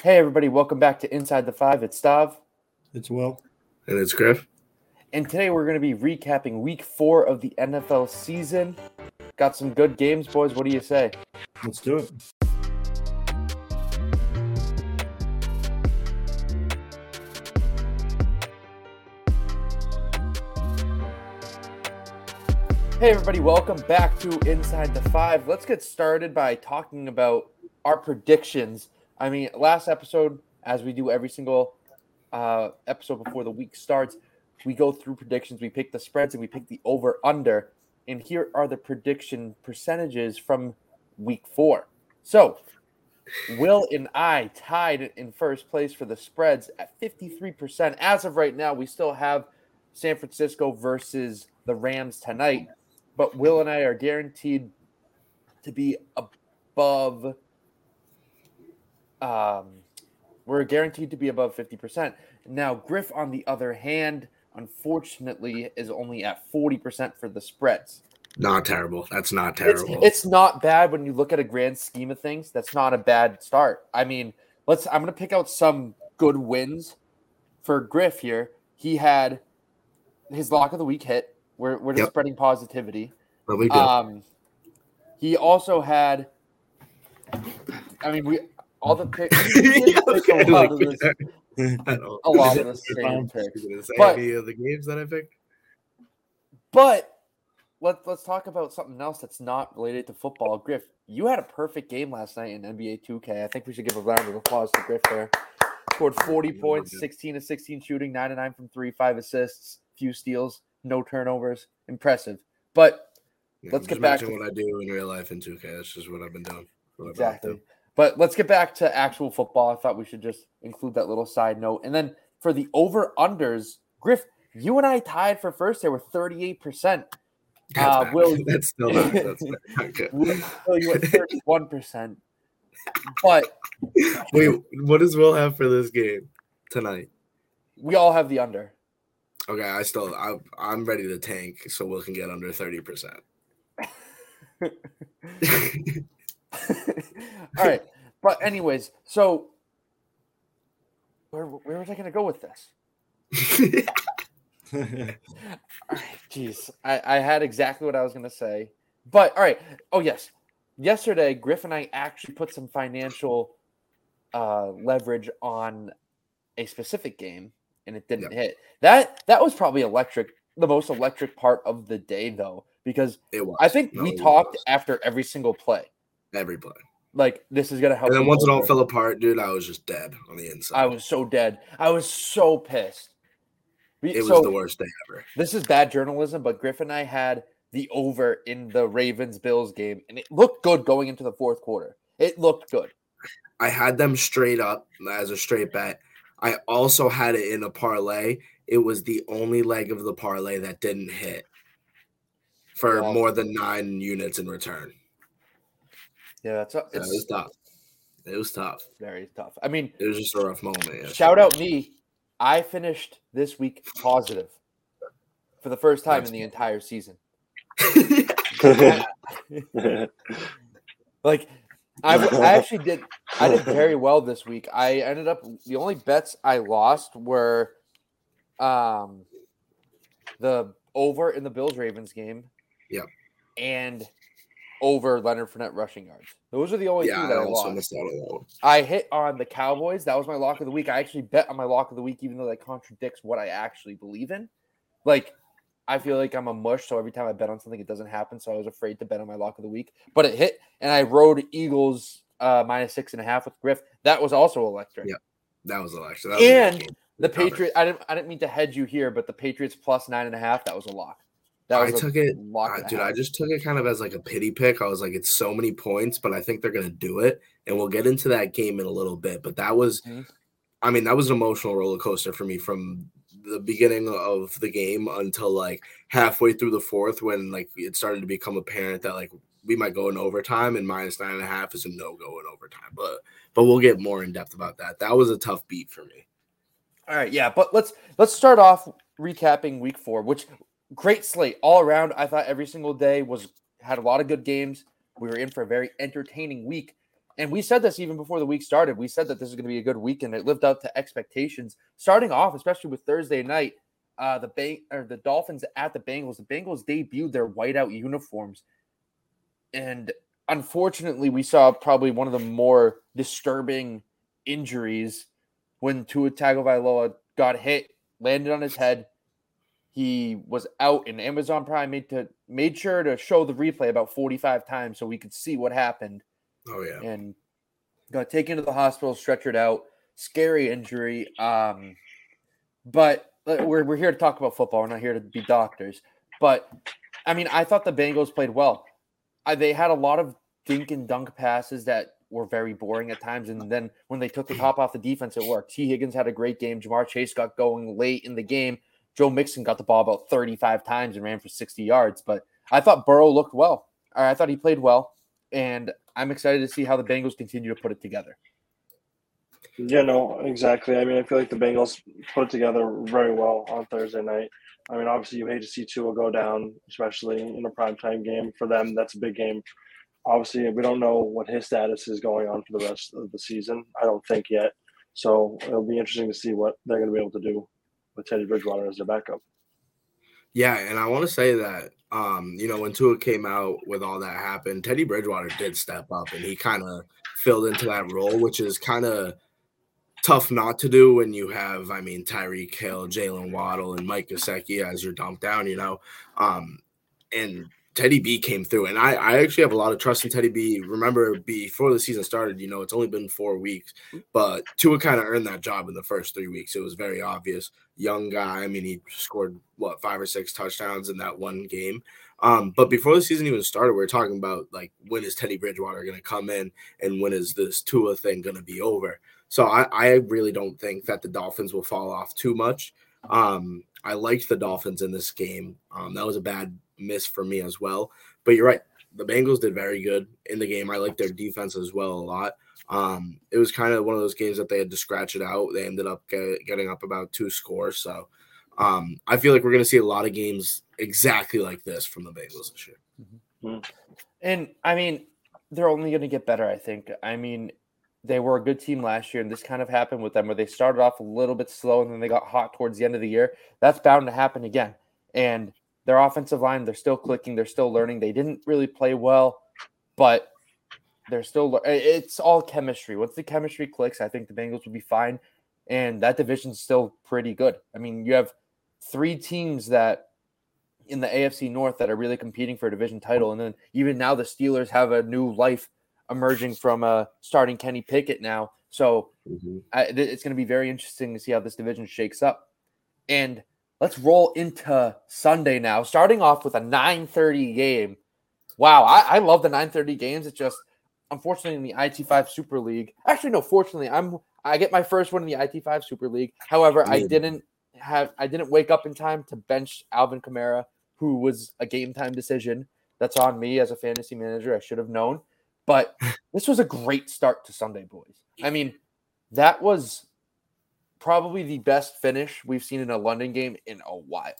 Hey everybody, welcome back to Inside the Five. It's Stav. It's Will. And it's Griff. And today we're going to be recapping week four of the NFL season. Got some good games, boys. What do you say? Let's do it. Hey everybody, welcome back to Inside the Five. Let's get started by talking about our predictions. I mean, last episode, as we do every single uh, episode before the week starts, we go through predictions, we pick the spreads, and we pick the over under. And here are the prediction percentages from week four. So, Will and I tied in first place for the spreads at 53%. As of right now, we still have San Francisco versus the Rams tonight, but Will and I are guaranteed to be above um, we're guaranteed to be above 50%. Now, Griff, on the other hand, unfortunately, is only at 40% for the spreads. Not terrible. That's not terrible. it's not bad when you look at a grand scheme of things. That's not a bad start. I mean, let's. I'm going to pick out some good wins for Griff here. He had his lock of the week hit. We're, we're just Yep. spreading positivity. But we do. Um, he also had. I mean, we all the picks. Okay, a lot of this- a lot of the same picks. say But- any of the games that I picked. But let's let's talk about something else that's not related to football. Griff, you had a perfect game last night in NBA 2K. I think we should give a round of applause to Griff there. Scored 40 points, 16 to 16 shooting, 9 to 9 from 3, 5 assists, few steals, no turnovers. Impressive. But Yeah, Let's get back to- what I do in real life in 2K. That's just what I've been doing. What I've been up exactly. But let's get back to actual football. I thought we should just include that little side note. And then for the over unders, Griff, you and I tied for first there with 38%. That's, Uh. Will- that's still not. That's not good. Will, you at 31%. But Wait, what does Will have for this game tonight? we all have the under. Okay, I still I, I'm ready to tank so Will can get under thirty percent. all right. But anyways, so where where was I gonna go with this? All right, jeez. I, I had exactly what I was gonna say. But all right. Oh yes. Yesterday, Griff and I actually put some financial uh leverage on a specific game and it didn't hit. That that was probably electric, the most electric part of the day though, because it was. I think No, we talked after every single play. Every play. Like this is gonna help. And then once it all fell apart, dude, I was just dead on the inside. I was so dead. I was so pissed. It was the worst day ever. This is bad journalism, but Griff and I had the over in the Ravens Bills game, and it looked good going into the fourth quarter. It looked good. I had them straight up as a straight bet. I also had it in a parlay. It was the only leg of the parlay that didn't hit for Wow. more than nine units in return. Yeah, that's Yeah, it was tough. It was tough. very tough. I mean, It was just a rough moment. shout out me. I finished this week positive for the first time That's in the good. entire season. Like I, I actually did I did very well this week. I ended up the only bets I lost were um the over in the Bills Ravens game. Yep. And over Leonard Fournette rushing yards. Those are the only Yeah, two that I also lost. missed out on that one. I hit on the Cowboys. That was my lock of the week. I actually bet on my lock of the week, even though that contradicts what I actually believe in. Like, I feel like I'm a mush, so every time I bet on something, it doesn't happen. So I was afraid to bet on my lock of the week, but it hit, and I rode Eagles uh, minus six and a half with Griff. That was also electric. Yeah, That was election. That was And the Covered. Patriot. I didn't. I didn't mean to hedge you here, but the Patriots plus nine and a half. That was a lock. That I took it, lock. and a dude. I just took it kind of as like a pity pick. I was like, it's so many points, but I think they're gonna do it, and we'll get into that game in a little bit. But that was, Mhm. I mean, that was an emotional roller coaster for me from the beginning of the game until like halfway through the fourth, when like it started to become apparent that like we might go in overtime, and minus nine and a half is a no go in overtime. But but we'll get more in depth about that. That was a tough beat for me. All right, yeah, but let's let's start off recapping week four, which great slate all around. I thought every single day was had a lot of good games. We were in for a very entertaining week, and we said this even before the week started. We said that this is going to be a good week, and it lived up to expectations. Starting off, especially with Thursday night, uh, the Bang or the Dolphins at the Bengals. The Bengals debuted their whiteout uniforms, and unfortunately, we saw probably one of the more disturbing injuries when Tua Tagovailoa got hit, landed on his head. He was out, and Amazon Prime made to made sure to show the replay about 45 times so we could see what happened. Oh yeah. And got taken to the hospital, stretchered out. Scary injury. Um, but uh, we're we're here to talk about football. We're not here to be doctors. But I mean, I thought the Bengals played well. I, they had a lot of dink and dunk passes that were very boring at times. And then when they took the top off the defense, it worked. Tee Higgins had a great game. Ja'Marr Chase got going late in the game. Joe Mixon got the ball about 35 times and ran for 60 yards. But I thought Burrow looked well. I thought he played well. And I'm excited to see how the Bengals continue to put it together. Yeah, no, exactly. I mean, I feel like the Bengals put it together very well on Thursday night. I mean, obviously, you hate to see Tua go down, especially in a primetime game. For them, that's a big game. Obviously, we don't know what his status is going on for the rest of the season. I don't think yet. So it'll be interesting to see what they're going to be able to do with Teddy Bridgewater as their backup. Yeah, and I want to say that um, you know, when Tua came out with all that happened, Teddy Bridgewater did step up and he kind of filled into that role, which is kind of tough not to do when you have, I mean, Tyreek Hill, Jaylen Waddle, and Mike Gesicki as your dump down, you know. Um, and Teddy B came through, and I, I actually have a lot of trust in Teddy B. Remember, before the season started, you know, it's only been four weeks, but Tua kind of earned that job in the first three weeks. It was very obvious. Young guy, I mean, he scored what five or six touchdowns in that one game. Um, but before the season even started, we are talking about like when is Teddy Bridgewater going to come in, and when is this Tua thing going to be over? So I, I really don't think that the Dolphins will fall off too much. Um, I liked the Dolphins in this game. Um, that was a bad miss for me as well. But you're right. The Bengals did very good in the game. I like their defense as well a lot. Um, it was kind of one of those games that they had to scratch it out. They ended up get, getting up about two scores. So um, I feel like we're going to see a lot of games exactly like this from the Bengals this year. And I mean, they're only going to get better, I think. I mean, they were a good team last year, and this kind of happened with them where they started off a little bit slow and then they got hot towards the end of the year. That's bound to happen again. And their offensive line, they're still clicking, they're still learning. They didn't really play well, but they're still, it's all chemistry. Once the chemistry clicks, I think the Bengals will be fine. And that division's still pretty good. I mean, you have three teams that in the AFC North that are really competing for a division title. And then even now the Steelers have a new life emerging from uh, starting Kenny Pickett now. So I, it's going to be very interesting to see how this division shakes up. And let's roll into Sunday now, starting off with a 9:30 game. Wow, I, I love the 9:30 games. It's just unfortunately in the IT5 Super League. Actually, no, fortunately, I'm I get my first one in the IT5 Super League. However, I didn't have I didn't wake up in time to bench Alvin Kamara, who was a game time decision. That's on me as a fantasy manager. I should have known. But this was a great start to Sunday, boys. I mean, that was probably the best finish we've seen in a London game in a while.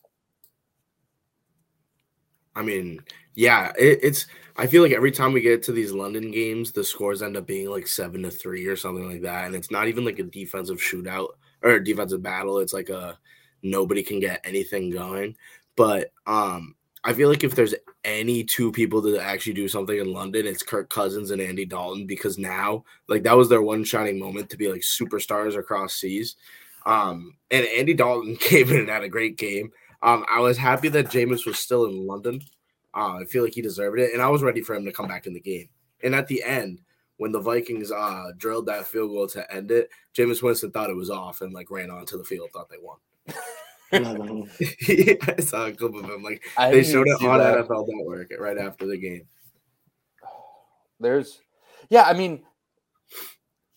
I mean, yeah, it, it's. I feel like every time we get to these London games, the scores end up being like seven to three or something like that, and it's not even like a defensive shootout or defensive battle. It's like a nobody can get anything going. But um, I feel like if there's any two people to actually do something in London, it's Kirk Cousins and Andy Dalton because now, like, that was their one shining moment to be like superstars across seas. Um, and Andy Dalton came in and had a great game. Um, I was happy that Jameis was still in London. Uh, I feel like he deserved it, and I was ready for him to come back in the game. And at the end, when the Vikings uh, drilled that field goal to end it, Jameis Winston thought it was off and like ran onto the field, thought they won. I saw a clip of him. Like I they showed it on that. NFL Network right after the game. There's, yeah, I mean,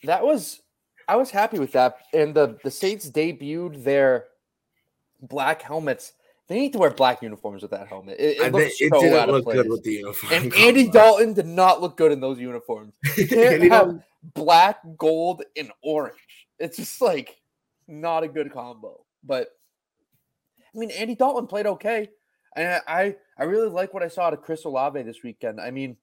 that was I was happy with that. And the the Saints debuted their black helmets. They need to wear black uniforms with that helmet. It, it looks bet it didn't look place. good with the uniform. and Andy Dalton did not look good in those uniforms. You can't have black, gold, and orange. It's just like not a good combo. But I mean, Andy Dalton played okay, and I I, really like what I saw out of Chris Olave this weekend. I mean,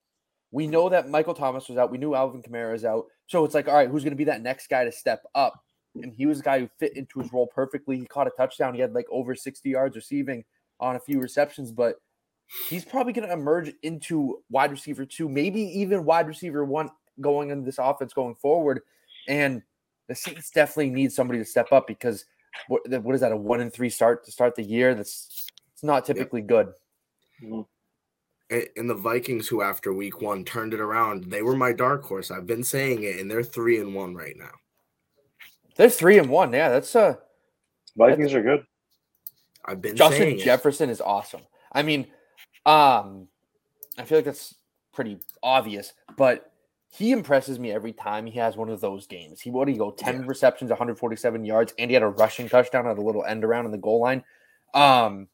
we know that Michael Thomas was out. We knew Alvin Kamara is out. So it's like, all right, who's going to be that next guy to step up? And he was a guy who fit into his role perfectly. He caught a touchdown. He had like over 60 yards receiving on a few receptions, but he's probably going to emerge into wide receiver two, maybe even wide receiver one going into this offense going forward. And the Saints definitely need somebody to step up because what, what is that, a one and three start to start the year? That's it's not typically good. A- and the Vikings, who after week one turned it around, they were my dark horse. I've been saying it, and they're three and one right now. They're three and one. Yeah, that's uh Vikings are good. I've been Justin saying. Jefferson is awesome. I mean, um, I feel like that's pretty obvious, but he impresses me every time he has one of those games. He what do you go 10 Yeah. receptions, 147 yards, and he had a rushing touchdown at a little end around in the goal line. Um,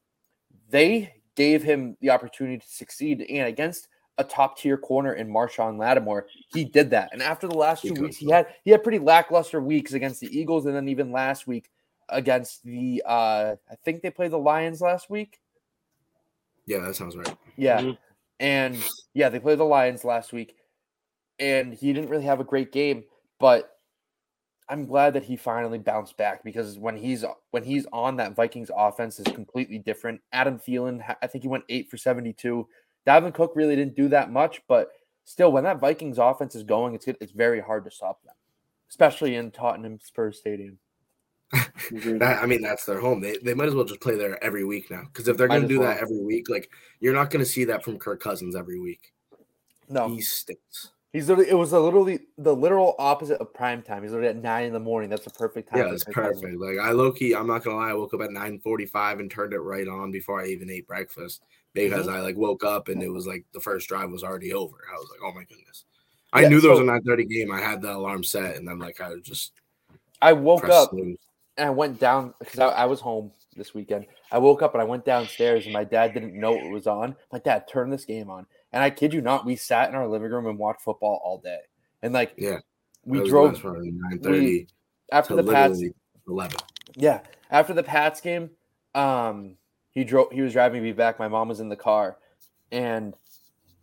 they gave him the opportunity to succeed, and against a top tier corner in Marshon Lattimore, he did that. And after the last two could, weeks, he had he had pretty lackluster weeks against the Eagles, and then even last week against the uh I think they played the Lions last week. Yeah, that sounds right. Yeah. Mhm. And yeah, they played the Lions last week. And he didn't really have a great game, but I'm glad that he finally bounced back because when he's when he's on that Vikings offense is completely different. Adam Thielen, I think he went 8 for 72. Dalvin Cook really didn't do that much, but still when that Vikings offense is going, it's good, it's very hard to stop them, especially in Tottenham Spurs Stadium. That, I mean, that's their home. They, they might as well just play there every week now. Because if they're going to do well. that every week, like you're not going to see that from Kirk Cousins every week. No. He stinks. He's literally, it was a literally the literal opposite of prime time. He's literally at nine in the morning. That's a perfect time. Yeah, it's perfect. Like I low key, I'm not gonna lie. I woke up at 9:45 and turned it right on before I even ate breakfast because Mm-hmm. I like woke up and it was like the first drive was already over. I was like, oh my goodness. I Yeah, knew there was a 9:30 game. I had the alarm set, and then like I was just I woke up snooze. and I went down because I, I was home this weekend. I woke up and I went downstairs and my dad didn't know it was on. My dad turned this game on, and I kid you not, we sat in our living room and watched football all day. And like, Yeah, we That was the drove best part, 9:30 after the Pats. 11. Yeah, after the Pats game, um, he drove. He was driving me back. My mom was in the car, and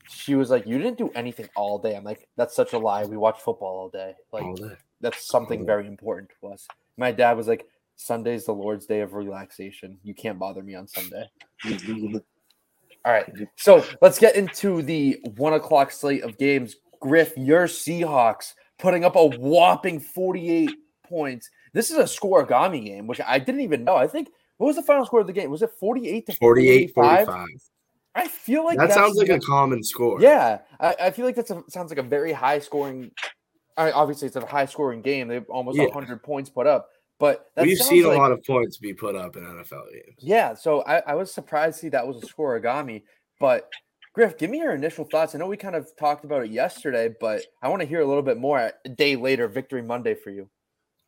she was like, "You didn't do anything all day." I'm like, "That's such a lie. We watched football all day. Like, all day. that's something very important to us." My dad was like, "Sunday's the Lord's day of relaxation. You can't bother me on Sunday." All right, so let's get into the one o'clock slate of games. Griff, your Seahawks putting up a whopping 48 points. This is a scorigami game, which I didn't even know. I think what was the final score of the game? Was it 48 to 48 45? 45. I feel like that sounds like a much- common score. yeah. I, I feel like that sounds like a very high scoring. I mean, obviously, it's a high scoring game. They've almost Yeah. 100 points put up, but We've seen like- a lot of points be put up in NFL games. Yeah, so I, I was surprised to see that was a score, scorigami. But Griff, give me your initial thoughts. I know we kind of talked about it yesterday, but I want to hear a little bit more a day later, Victory Monday for you.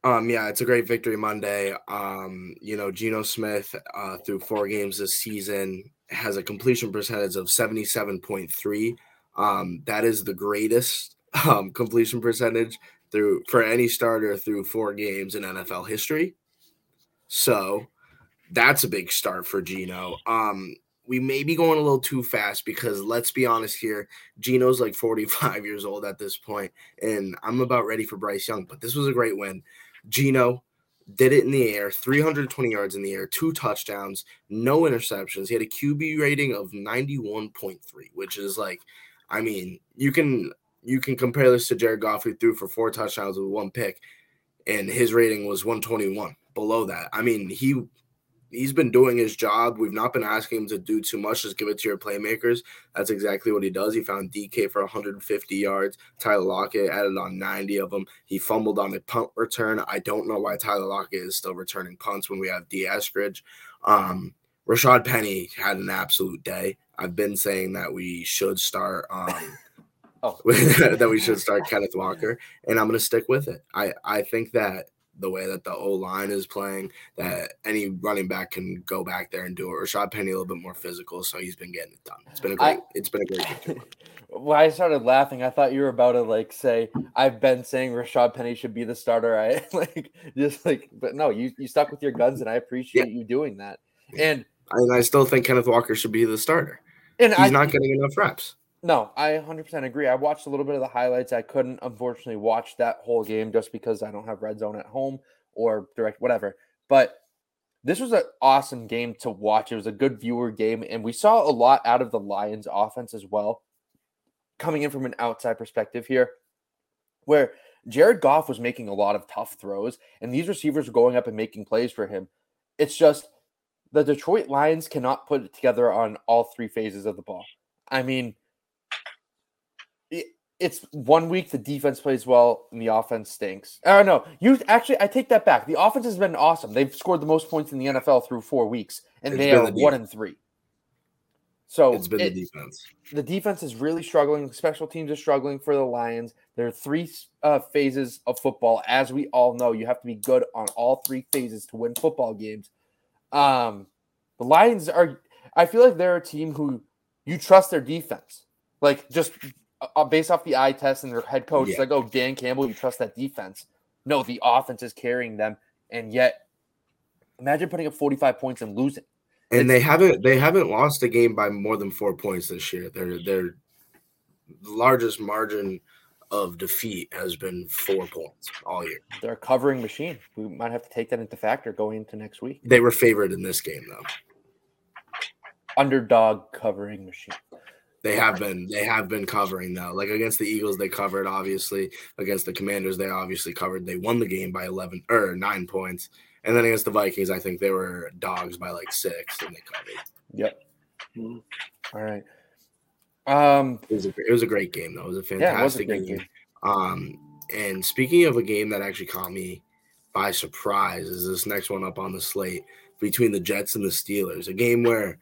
Um, yeah, it's a great victory Monday. Um, you know, Geno Smith uh, through four games this season has a completion percentage of seventy-seven point three. Um, that is the greatest um, completion percentage through for any starter through four games in NFL history. So that's a big start for Geno. Um, we may be going a little too fast because let's be honest here, Geno's like 45 years old at this point, and I'm about ready for Bryce Young. But this was a great win. Geno did it in the air, 320 yards in the air, two touchdowns, no interceptions. He had a QB rating of 91.3, which is like, I mean, you can you can compare this to Jared Goff, who threw for four touchdowns with one pick, and his rating was 121. Below that, I mean, he he's been doing his job. We've not been asking him to do too much. Just give it to your playmakers. That's exactly what he does. He found DK for 150 yards. Tyler Lockett added on 90 of them. He fumbled on a punt return. I don't know why Tyler Lockett is still returning punts when we have Dee Eskridge. Um, Rashad Penny had an absolute day. I've been saying that we should start um, oh. that we should start Kenneth Walker, and I'm going to stick with it. I I think that the way that the O line is playing, that any running back can go back there and do it. Rashad Penny a little bit more physical, so he's been getting it done. It's been a great. I, it's been a great when I started laughing, I thought you were about to like say, "I've been saying Rashad Penny should be the starter." I like just like, but no, you you stuck with your guns, and I appreciate yeah. you doing that. And and I still think Kenneth Walker should be the starter. And he's I, not getting enough reps. No, I 100% agree. I watched a little bit of the highlights. I couldn't, unfortunately, watch that whole game just because I don't have Red Zone at home or direct, whatever. But this was an awesome game to watch. It was a good viewer game, and we saw a lot out of the Lions offense as well, coming in from an outside perspective here, where Jared Goff was making a lot of tough throws, and these receivers were going up and making plays for him. It's just the Detroit Lions cannot put it together on all three phases of the ball. I mean, it's one week the defense plays well and the offense stinks. Oh no, you actually I take that back. The offense has been awesome. They've scored the most points in the NFL through four weeks, and it's they are the one and three. So it's been it, the defense. The defense is really struggling. Special teams are struggling for the Lions. There are three uh, phases of football, as we all know. You have to be good on all three phases to win football games. Um, the Lions are. I feel like they're a team who you trust their defense. Like just uh, based off the eye test and their head coach, yeah. like, oh, Dan Campbell, you trust that defense. No, the offense is carrying them, and yet, imagine putting up 45 points and losing. And it's, they haven't they haven't lost a game by more than four points this year. Their their largest margin of defeat has been four points all year. They're a covering machine. We might have to take that into factor going into next week. They were favored in this game though. Underdog covering machine. They have been they have been covering though. Like against the Eagles, they covered obviously. Against the Commanders, they obviously covered. They won the game by eleven or nine points. And then against the Vikings, I think they were dogs by like six, and they covered. Yep. Mm-hmm. All right. Um, it was, a, it was a great game though. It was a fantastic yeah, was a game. game. Um, and speaking of a game that actually caught me by surprise, is this next one up on the slate between the Jets and the Steelers? A game where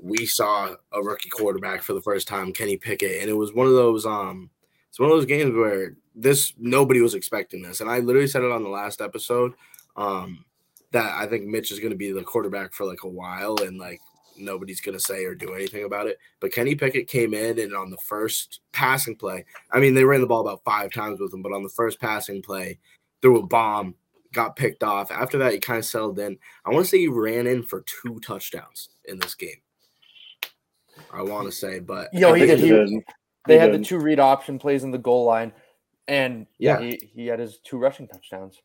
we saw a rookie quarterback for the first time, Kenny Pickett, and it was one of those um it's one of those games where this nobody was expecting this. And I literally said it on the last episode um that I think Mitch is going to be the quarterback for like a while and like nobody's going to say or do anything about it. But Kenny Pickett came in and on the first passing play, I mean, they ran the ball about five times with him, but on the first passing play, threw a bomb, got picked off. After that, he kind of settled in. I want to say he ran in for two touchdowns in this game. I want to say, but you know, he did. He, he they had the two read option plays in the goal line, and yeah, he, he had his two rushing touchdowns.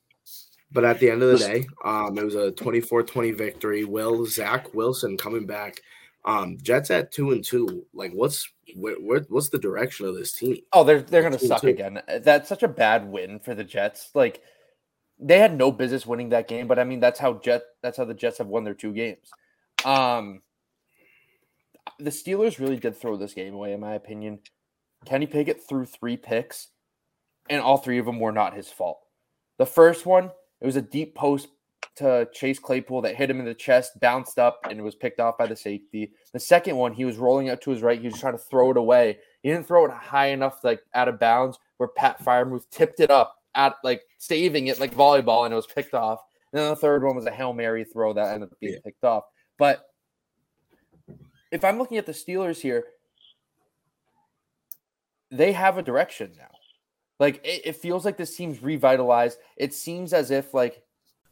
But at the end of the day, um, it was a 24-20 victory. Will Zach Wilson coming back? Um, Jets at two and two. Like, what's where, where, what's the direction of this team? Oh, they're they're gonna suck again. That's such a bad win for the Jets. Like, they had no business winning that game, but I mean, that's how Jet. That's how the Jets have won their two games. Um, the Steelers really did throw this game away, in my opinion. Kenny Pickett threw three picks, and all three of them were not his fault. The first one, it was a deep post to Chase Claypool that hit him in the chest, bounced up, and it was picked off by the safety. The second one, he was rolling out to his right. He was trying to throw it away. He didn't throw it high enough, like out of bounds, where Pat Freiermuth tipped it up at like saving it if I'm looking at the Steelers here, they have a direction now. Like it, it, feels like this team's revitalized. It seems as if like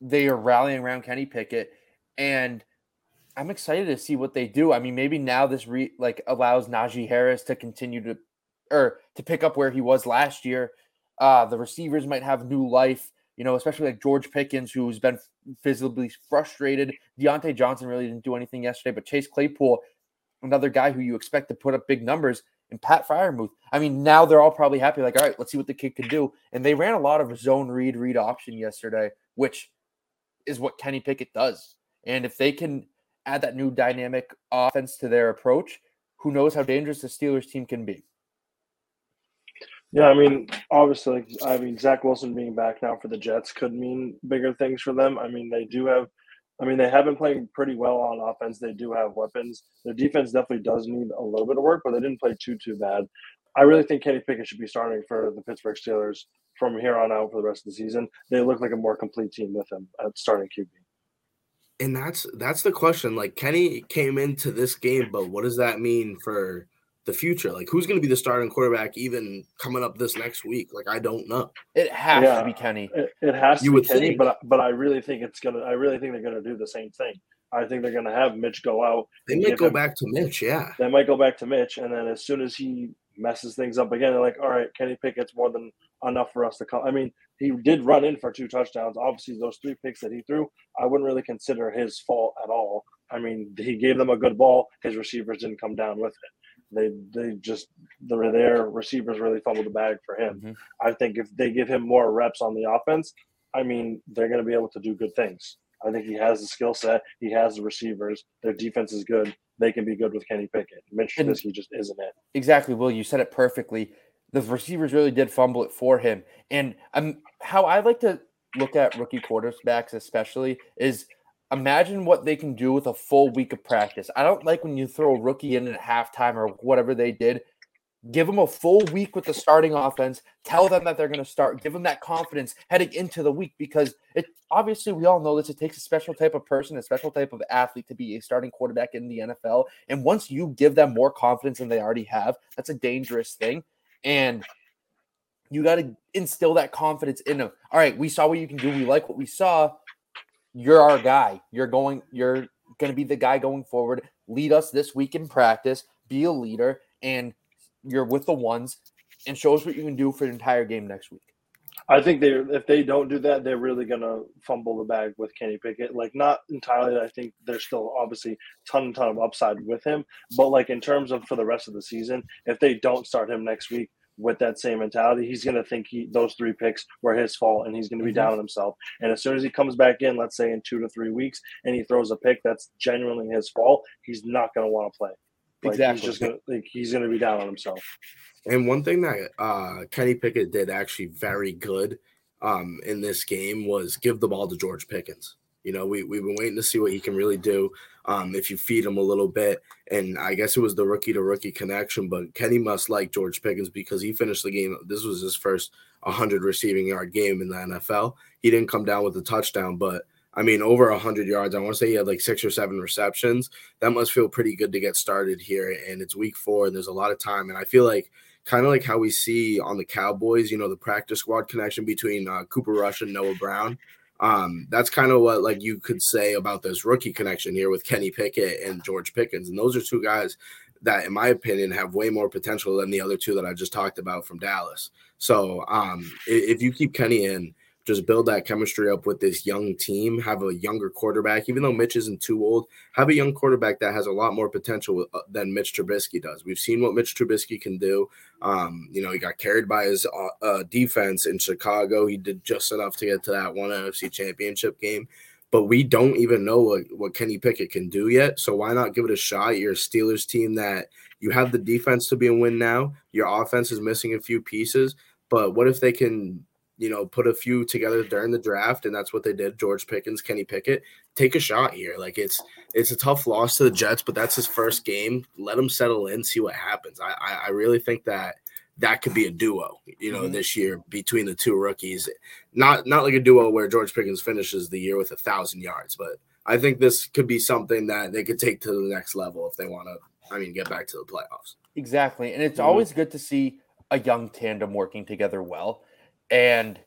They are rallying around Kenny Pickett, and I'm excited to see what they do. I mean, maybe now this re like allows Najee Harris to continue to or to pick up where he was last year. Uh, the receivers might have new life, you know, especially like George Pickens, who's been visibly frustrated. Diontae Johnson really didn't do anything yesterday, but Chase Claypool, another guy who you expect to put up big numbers, and Pat Freiermuth. I mean, now they're all probably happy, like, all right, let's see what the kid can do. And they ran a lot of zone read, read option yesterday, which is what Kenny Pickett does. And if they can add that new dynamic offense to their approach, who knows how dangerous the Steelers team can be. Yeah, I mean, obviously, I mean, Zach Wilson being back now for the Jets could mean bigger things for them. I mean, they do have, I mean, they have been playing pretty well on offense. They do have weapons. Their defense definitely does need a little bit of work, but they didn't play too, too bad. I really think Kenny Pickett should be starting for the Pittsburgh Steelers from here on out for the rest of the season. They look like a more complete team with him at starting QB. And that's that's the question. Like Kenny came into this game, but what does that mean for the future? Like who's going to be the starting quarterback even coming up this next week? Like I don't know. It has Yeah. to be Kenny. It, it has to You be would Kenny, think. but but I really think it's gonna. I really think they're gonna do the same thing. I think they're gonna have Mitch go out. They might go him- back to Mitch, yeah. They might go back to Mitch, and then as soon as he messes things up again, they're like, "All right, Kenny Pickett's more than enough for us to come." I mean, he did run in for two touchdowns. Obviously, those three picks that he threw, I wouldn't really consider his fault at all. I mean, he gave them a good ball. His receivers didn't come down with it. They they just the their receivers really fumbled the bag for him. Mhm. I think if they give him more reps on the offense, I mean, they're going to be able to do good things. I think he has the skill set. He has the receivers. Their defense is good. They can be good with Kenny Pickett. Mitch Trubisky just isn't it. Exactly, Will. You said it perfectly. The receivers really did fumble it for him. And um, how I like to look at rookie quarterbacks, especially, is imagine what they can do with a full week of practice. I don't like when you throw a rookie in at halftime or whatever they did. Give them a full week with the starting offense. Tell them that they're going to start. Give them that confidence heading into the week because it obviously we all know this. It takes a special type of person, a special type of athlete to be a starting quarterback in the NFL. And once you give them more confidence than they already have, that's a dangerous thing. And you got to instill that confidence in them. All right, we saw what you can do. We like what we saw. You're our guy. You're going, you're going to be the guy going forward. Lead us this week in practice, be a leader, and you're with the ones and show us what you can do for the entire game next week. I think they if they don't do that, they're really gonna fumble the bag with Kenny Pickett. Like not entirely. I think there's still obviously ton and ton of upside with him, but like in terms of for the rest of the season, if they don't start him next week with that same mentality, he's gonna think he those three picks were his fault, and he's gonna be Mhm. down on himself. And as soon as he comes back in, let's say in two to three weeks, and he throws a pick that's genuinely his fault, he's not gonna want to play. Like, Exactly. He's just gonna like he's gonna be down on himself. And one thing that uh, Kenny Pickett did actually very good um, in this game was give the ball to George Pickens. You know, we, we've been waiting to see what he can really do um, if you feed him a little bit. And I guess it was the rookie to rookie connection, but Kenny must like George Pickens because he finished the game. This was his first 100 receiving yard game in the NFL. He didn't come down with a touchdown, but I mean, over 100 yards. I want to say he had like six or seven receptions. That must feel pretty good to get started here. And it's week four, and there's a lot of time. And I feel like kind of like how we see on the Cowboys, you know, the practice squad connection between uh, Cooper Rush and Noah Brown. Um, that's kind of what like you could say about this rookie connection here with Kenny Pickett and George Pickens. And those are two guys that, in my opinion, have way more potential than the other two that I just talked about from Dallas. So um, if you keep Kenny in, just build that chemistry up with this young team, have a younger quarterback, even though Mitch isn't too old, have a young quarterback that has a lot more potential uh, than Mitch Trubisky does. We've seen what Mitch Trubisky can do. Um, you know, he got carried by his uh, uh, defense in Chicago. He did just enough to get to that one NFC championship game. But we don't even know what, what Kenny Pickett can do yet. So why not give it a shot? You're a Steelers team that you have the defense to be a win now. Your offense is missing a few pieces. But what if they can you know, put a few together during the draft, and that's what they did. George Pickens, Kenny Pickett, take a shot here. Like it's it's a tough loss to the Jets, but that's his first game. Let him settle in, see what happens. I I, I really think that that could be a duo, you know, mm-hmm. this year between the two rookies. Not not like a duo where George Pickens finishes the year with a thousand yards, but I think this could be something that they could take to the next level if they want to. I mean, get back to the playoffs. Exactly, and it's mm-hmm. always good to see a young tandem working together well. And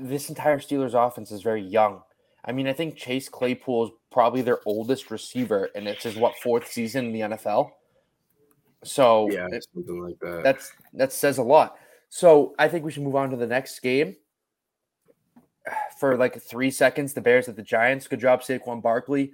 this entire Steelers offense is very young. I mean, I think Chase Claypool is probably their oldest receiver, and it's his what fourth season in the NFL. So yeah, something like that. That's that says a lot. So I think we should move on to the next game. For like three seconds, the Bears at the Giants. Good job, Saquon Barkley.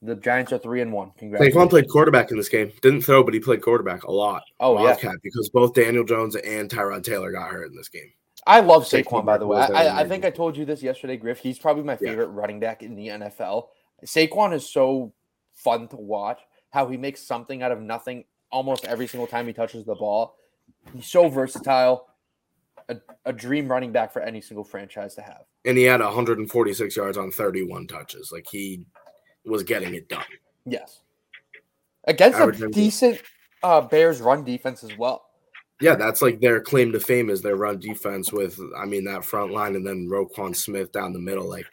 The Giants are three and one. Congrats. Saquon played quarterback in this game. Didn't throw, but he played quarterback a lot. Oh Wildcat, yeah, because both Daniel Jones and Tyrod Taylor got hurt in this game. I love Saquon, Saquon by the way. I, I, think I told you this yesterday, Griff. He's probably my favorite yeah. running back in the NFL. Saquon is so fun to watch. How he makes something out of nothing almost every single time he touches the ball. He's so versatile. A, a dream running back for any single franchise to have. And he had 146 yards on 31 touches. Like he was getting it done. Yes. Against a decent uh, Bears run defense as well. Yeah, that's like their claim to fame is their run defense with, I mean, that front line and then Roquan Smith down the middle. Like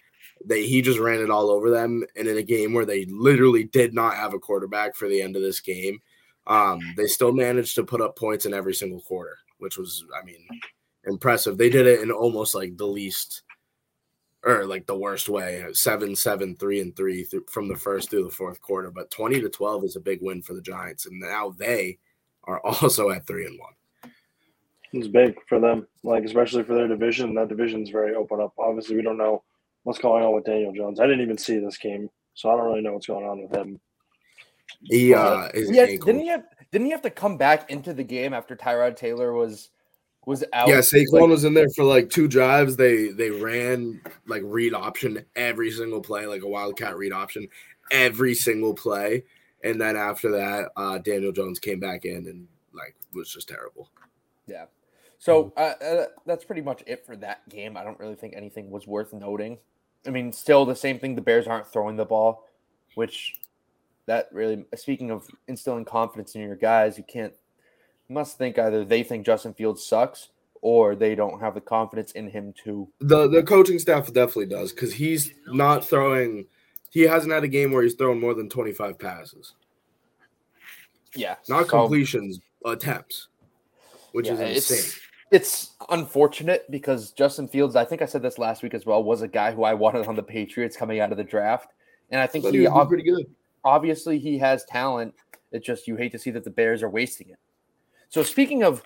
they, he just ran it all over them. And in a game where they literally did not have a quarterback for the end of this game, um, they still managed to put up points in every single quarter, which was, I mean, impressive. They did it in almost like the least or like the worst way seven seven three and three th- from the first through the fourth quarter but 20 to 12 is a big win for the giants and now they are also at three and one it's big for them like especially for their division that division is very open up obviously we don't know what's going on with daniel jones i didn't even see this game so i don't really know what's going on with him he uh, yeah, didn't he have didn't he have to come back into the game after tyrod taylor was was out. Yeah, Saquon like, was in there for like two drives. They they ran like read option every single play, like a wildcat read option every single play. And then after that, uh, Daniel Jones came back in and like was just terrible. Yeah. So uh, uh, that's pretty much it for that game. I don't really think anything was worth noting. I mean, still the same thing. The Bears aren't throwing the ball, which that really. Speaking of instilling confidence in your guys, you can't must think either they think Justin Fields sucks or they don't have the confidence in him to. The the coaching staff definitely does because he's not throwing. He hasn't had a game where he's thrown more than twenty five passes. Yeah, not so, completions, attempts, which yeah, is insane. It's, it's unfortunate because Justin Fields, I think I said this last week as well, was a guy who I wanted on the Patriots coming out of the draft, and I think but he, ob- pretty good. Obviously, he has talent. It's just you hate to see that the Bears are wasting it. So speaking of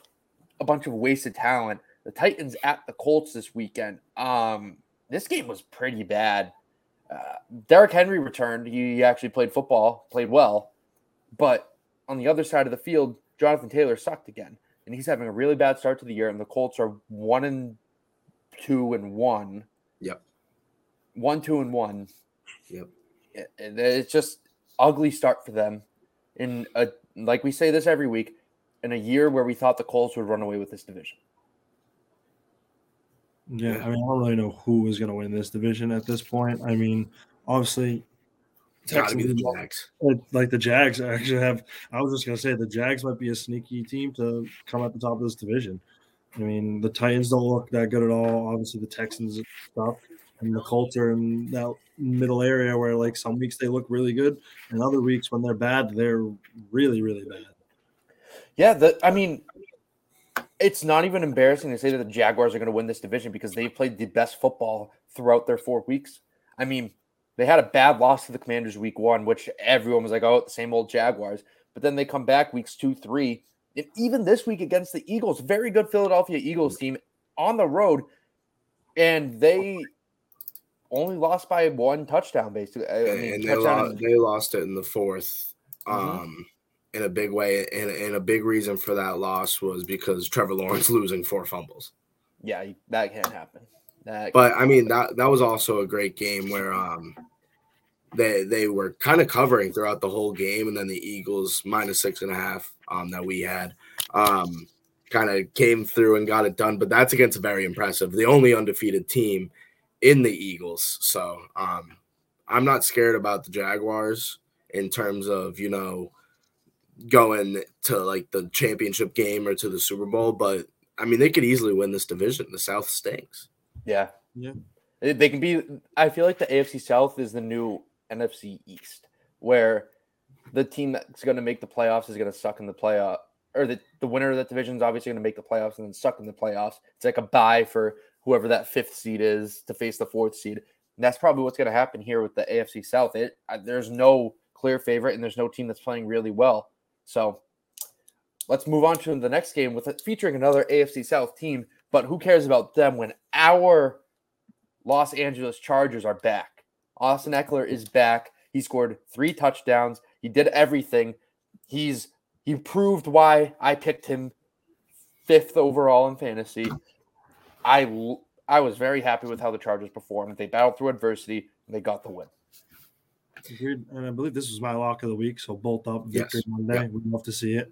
a bunch of wasted talent, the Titans at the Colts this weekend. Um, this game was pretty bad. Uh, Derrick Henry returned. He actually played football, played well, but on the other side of the field, Jonathan Taylor sucked again, and he's having a really bad start to the year. And the Colts are one and two and one. Yep. One, two, and one. Yep. it's just ugly start for them. In a like we say this every week, in a year where we thought the Colts would run away with this division. Yeah, I mean, I don't really know who is going to win this division at this point. I mean, obviously, Texans, the Jags. Uh, like the Jags actually have. I was just going to say the Jags might be a sneaky team to come at the top of this division. I mean, the Titans don't look that good at all. Obviously, the Texans stuff, and the Colts are in that middle area where, like, some weeks they look really good, and other weeks when they're bad, they're really, really bad. Yeah, the, I mean, it's not even embarrassing to say that the Jaguars are going to win this division because they've played the best football throughout their four weeks. I mean, they had a bad loss to the Commanders week one, which everyone was like, oh, the same old Jaguars. But then they come back weeks two, three, and even this week against the Eagles, very good Philadelphia Eagles team on the road, and they only lost by one touchdown, basically. I mean, and they, lost, they lost it in the 4th mm-hmm. Um, in a big way, and, and a big reason for that loss was because Trevor Lawrence losing four fumbles. Yeah, that can't happen. That but I mean that that was also a great game where um they they were kind of covering throughout the whole game, and then the Eagles minus six and a half um that we had um kind of came through and got it done. But that's against a very impressive, the only undefeated team in the Eagles. So um, I'm not scared about the Jaguars in terms of you know going to like the championship game or to the Super Bowl, but I mean they could easily win this division. The South stinks. Yeah, Yeah. They can be. I feel like the AFC South is the new NFC East, where the team that's going to make the playoffs is going to suck in the playoff, or the, the winner of that division is obviously going to make the playoffs and then suck in the playoffs. It's like a bye for whoever that fifth seed is to face the fourth seed. And that's probably what's going to happen here with the AFC South. It there's no clear favorite and there's no team that's playing really well. So let's move on to the next game with featuring another AFC South team. But who cares about them when our Los Angeles Chargers are back? Austin Ekeler is back. He scored three touchdowns. He did everything. He's he proved why I picked him fifth overall in fantasy. I I was very happy with how the Chargers performed. They battled through adversity and they got the win. Agreed. And I believe this was my lock of the week. So bolt up victory Yes. Monday. Yep. We'd love to see it.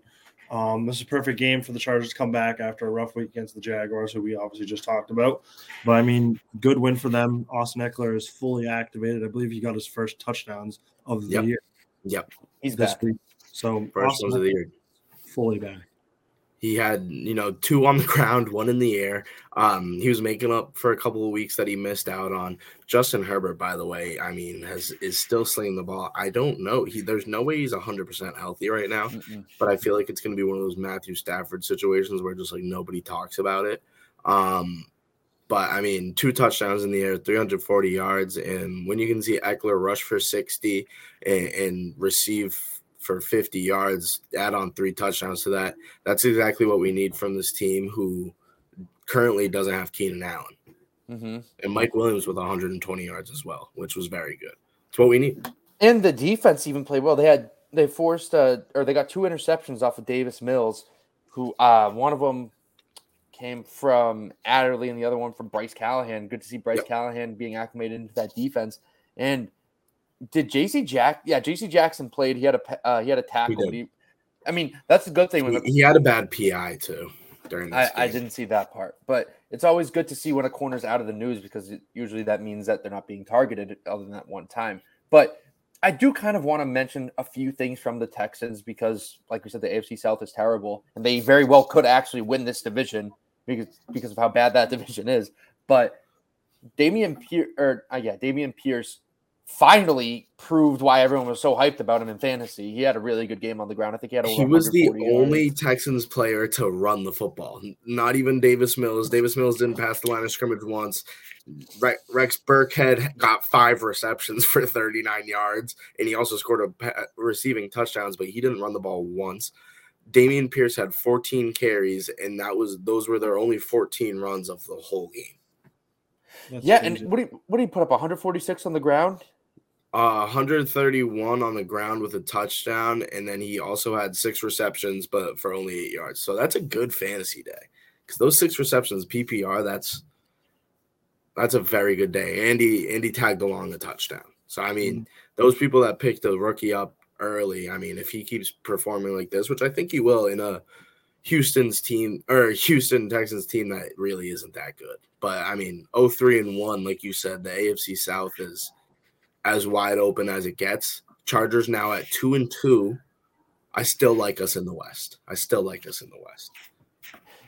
Um, this is a perfect game for the Chargers to come back after a rough week against the Jaguars, who we obviously just talked about. But I mean, good win for them. Austin Ekeler is fully activated. I believe he got his first touchdowns of the Yep. year Yep, He's this back. week. So first Austin ones of the year. Fully back. He had, you know, two on the ground, one in the air. Um, he was making up for a couple of weeks that he missed out on. Justin Herbert, by the way, I mean, has is still slinging the ball. I don't know. He there's no way he's hundred percent healthy right now, Mm-mm. but I feel like it's gonna be one of those Matthew Stafford situations where just like nobody talks about it. Um, but I mean, two touchdowns in the air, 340 yards, and when you can see Ekeler rush for 60 and, and receive for 50 yards, add on three touchdowns to that, that's exactly what we need from this team who currently doesn't have Keenan Allen hmm and Mike Williams with 120 yards as well, which was very good. It's what we need. And the defense even played well. They had they forced uh or they got two interceptions off of Davis Mills, who uh one of them came from Adderley and the other one from Bryce Callahan. Good to see Bryce Yep. Callahan being acclimated into that defense. And did JC Jack? Yeah, JC Jackson played. He had a uh, he had a tackle. but he, I mean, that's the good thing with He, he had a bad PI too during this. I, I didn't see that part, but it's always good to see when a corner's out of the news because it, usually that means that they're not being targeted other than that one time. But I do kind of want to mention a few things from the Texans because, like we said, the AFC South is terrible, and they very well could actually win this division because because of how bad that division is. But Dameon Pierce, or uh, yeah, Dameon Pierce finally proved why everyone was so hyped about him in fantasy. He had a really good game on the ground. I think he had over He was the yards. only Texans player to run the football. Not even Davis Mills. Davis Mills didn't pass the line of scrimmage once. Rex Burkhead got five receptions for 39 yards, and he also scored a receiving touchdowns, but he didn't run the ball once. Dameon Pierce had 14 carries, and that was those were their only 14 runs of the whole game. That's Yeah, crazy. and what do you, what do you put up? 146 on the ground. Uh, 131 on the ground with a touchdown, and then he also had six receptions, but for only eight yards. So that's a good fantasy day because those six receptions PPR. That's that's a very good day. Andy Andy tagged along a touchdown. So I mean, those people that picked the rookie up early. I mean, if he keeps performing like this, which I think he will in a Houston's team or Houston Texans team that really isn't that good. But I mean, 03 and 1, like you said, the AFC South is as wide open as it gets. Chargers now at 2 and 2. I still like us in the West. I still like us in the West.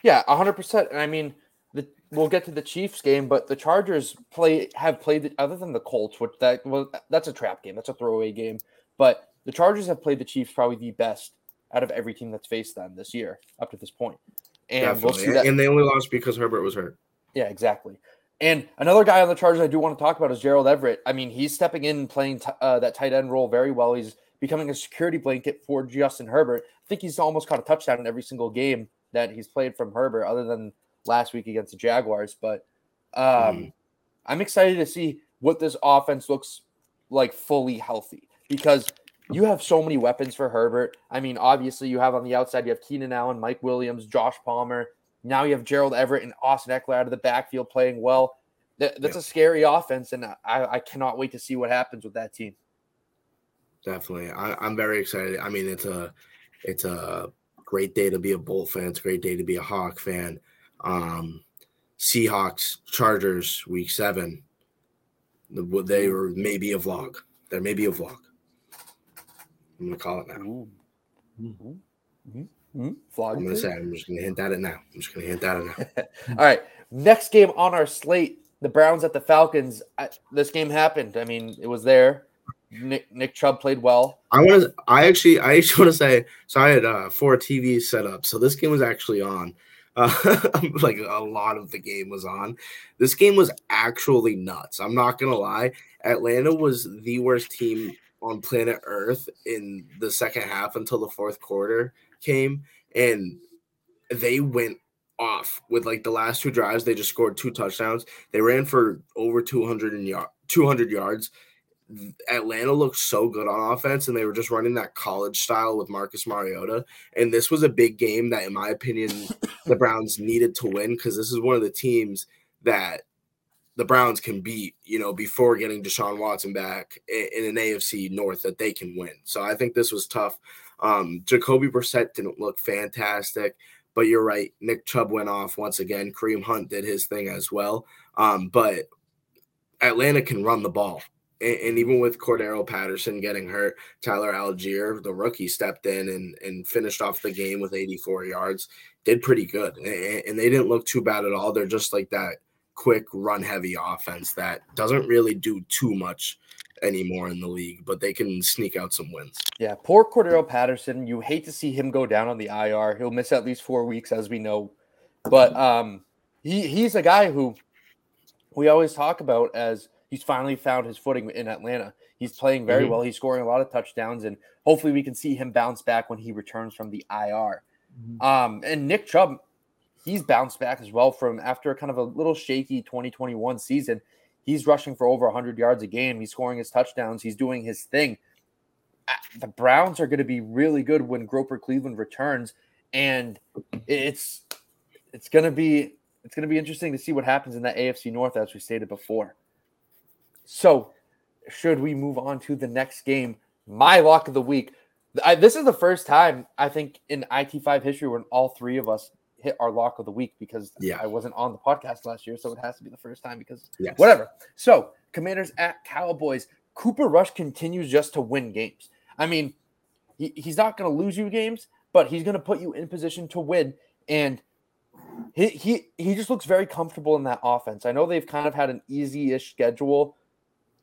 Yeah, 100%. And I mean, the, we'll get to the Chiefs game, but the Chargers play have played the, other than the Colts, which that well that's a trap game. That's a throwaway game. But the Chargers have played the Chiefs probably the best out of every team that's faced them this year up to this point. And we'll see that And they only lost because Herbert was hurt. Yeah, exactly. And another guy on the Chargers I do want to talk about is Gerald Everett. I mean, he's stepping in and playing t- uh, that tight end role very well. He's becoming a security blanket for Justin Herbert. I think he's almost caught a touchdown in every single game that he's played from Herbert, other than last week against the Jaguars. But um, Mhm. I'm excited to see what this offense looks like fully healthy because you have so many weapons for Herbert. I mean, obviously, you have on the outside, you have Keenan Allen, Mike Williams, Josh Palmer. Now you have Gerald Everett and Austin Ekeler out of the backfield playing well. That, that's a scary offense, and I, I cannot wait to see what happens with that team. Definitely. I, I'm very excited. I mean, it's a it's a great day to be a Bolt fan. It's a great day to be a Hawk fan. Um, Seahawks, Chargers, week seven. They were maybe a vlog. There may be a vlog. I'm gonna call it now. Ooh. Mm-hmm. Mm-hmm. Vlog. I'm gonna say I'm just gonna hint at it now. I'm just gonna hint at it now. All right. Next game on our slate, the Browns at the Falcons. I, this game happened. I mean, it was there. Nick, Nick Chubb played well. I want to. I actually. I actually want to say. So I had uh, four TVs set up. So this game was actually on. Uh, like a lot of the game was on. This game was actually nuts. I'm not gonna lie. Atlanta was the worst team on planet Earth in the second half until the fourth quarter came, and they went off with like the last two drives. They just scored two touchdowns. They ran for over 200 and yard, 200 yards. Atlanta looked so good on offense, and they were just running that college style with Marcus Mariota. And this was a big game that, in my opinion, the Browns needed to win because this is one of the teams that the Browns can beat, you know, before getting Deshaun Watson back in an AFC North that they can win. So I think this was tough. Um, Jacoby Brissett didn't look fantastic, but you're right. Nick Chubb went off once again. Kareem Hunt did his thing as well. Um, but Atlanta can run the ball and, and, even with Cordarrelle Patterson getting hurt, Tyler Allgeier, the rookie, stepped in and, and finished off the game with 84 yards. Did pretty good, and, and they didn't look too bad at all. They're just like that quick, run heavy offense that doesn't really do too much anymore in the league, but they can sneak out some wins. Yeah, poor Cordarrelle Patterson. You hate to see him go down on the IR. He'll miss at least four weeks, as we know. But um, he he's a guy who we always talk about as he's finally found his footing in Atlanta. He's playing very mm-hmm. well. He's scoring a lot of touchdowns, and hopefully we can see him bounce back when he returns from the IR. Mm-hmm. Um, and Nick Chubb, he's bounced back as well from after kind of a little shaky 2021 season. He's rushing for over 100 yards a game. He's scoring his touchdowns. He's doing his thing. Uh, the Browns are going to be really good when Groper Cleveland returns, and it's it's going to be it's going to be interesting to see what happens in that AFC North, as we stated before. So, should we move on to the next game? My lock of the week. I, this is the first time I think in IT5 history when all three of us hit our lock of the week because yeah. I wasn't on the podcast last year, so it has to be the first time because yes. whatever. So, Commanders at Cowboys. Cooper Rush continues just to win games. I mean, he, he's not going to lose you games, but he's going to put you in position to win. And he, he he just looks very comfortable in that offense. I know they've kind of had an easy-ish schedule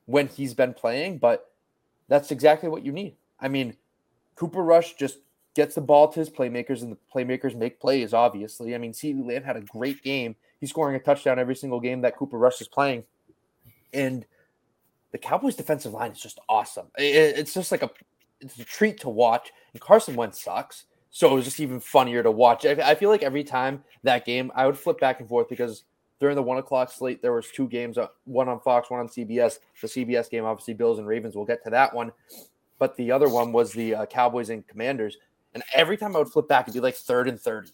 when he's been playing, but that's exactly what you need. I mean, Cooper Rush just gets the ball to his playmakers, and the playmakers make plays, obviously. I mean, CeeDee Lamb had a great game. He's scoring a touchdown every single game that Cooper Rush is playing. And the Cowboys' defensive line is just awesome. It's just like a it's a treat to watch. And Carson Wentz sucks. So it was just even funnier to watch. I feel like every time that game, I would flip back and forth because – during the one o'clock slate, there was two games, uh, one on Fox, one on CBS. The CBS game, obviously, Bills and Ravens. We'll get to that one, but the other one was the uh, Cowboys and Commanders. And every time I would flip back, it'd be like third and thirty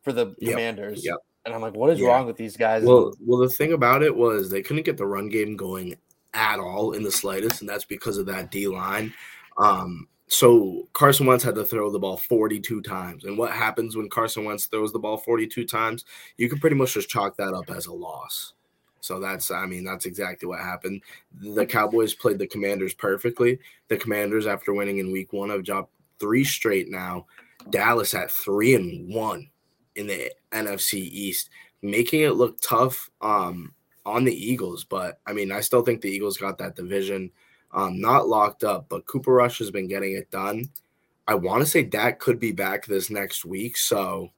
for the yep. Commanders. Yep. And I'm like, what is yeah. wrong with these guys? Well, well, the thing about it was they couldn't get the run game going at all in the slightest, and that's because of that D line. Um, so Carson Wentz had to throw the ball 42 times. And what happens when Carson Wentz throws the ball 42 times? You can pretty much just chalk that up as a loss. So that's, I mean, that's exactly what happened. The Cowboys played the Commanders perfectly. The Commanders, after winning in week one, have dropped three straight now. Dallas at three and one in the NFC East, making it look tough um, on the Eagles. But I mean, I still think the Eagles got that division um, not locked up, but Cooper Rush has been getting it done. I want to say Dak could be back this next week. So,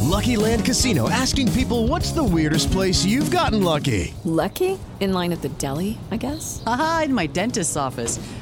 Lucky Land Casino asking people what's the weirdest place you've gotten lucky? Lucky? In line at the deli, I guess? Aha, in my dentist's office.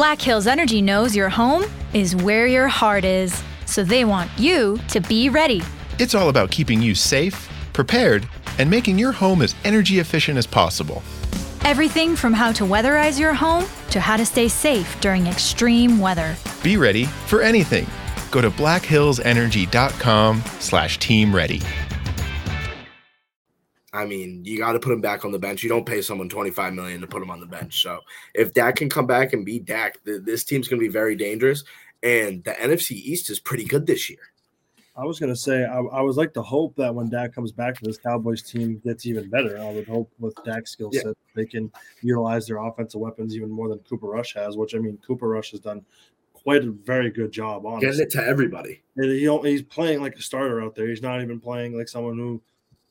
Black Hills Energy knows your home is where your heart is, so they want you to be ready. It's all about keeping you safe, prepared, and making your home as energy efficient as possible. Everything from how to weatherize your home to how to stay safe during extreme weather. Be ready for anything. Go to blackhillsenergy.com slash team ready. I mean, you got to put him back on the bench. You don't pay someone 25 million to put him on the bench. So if Dak can come back and be Dak, th- this team's going to be very dangerous. And the NFC East is pretty good this year. I was gonna say I, I was like to hope that when Dak comes back, this Cowboys team gets even better. I would hope with Dak's skill set, yeah. they can utilize their offensive weapons even more than Cooper Rush has. Which I mean, Cooper Rush has done quite a very good job on getting it to everybody. And he, he's playing like a starter out there. He's not even playing like someone who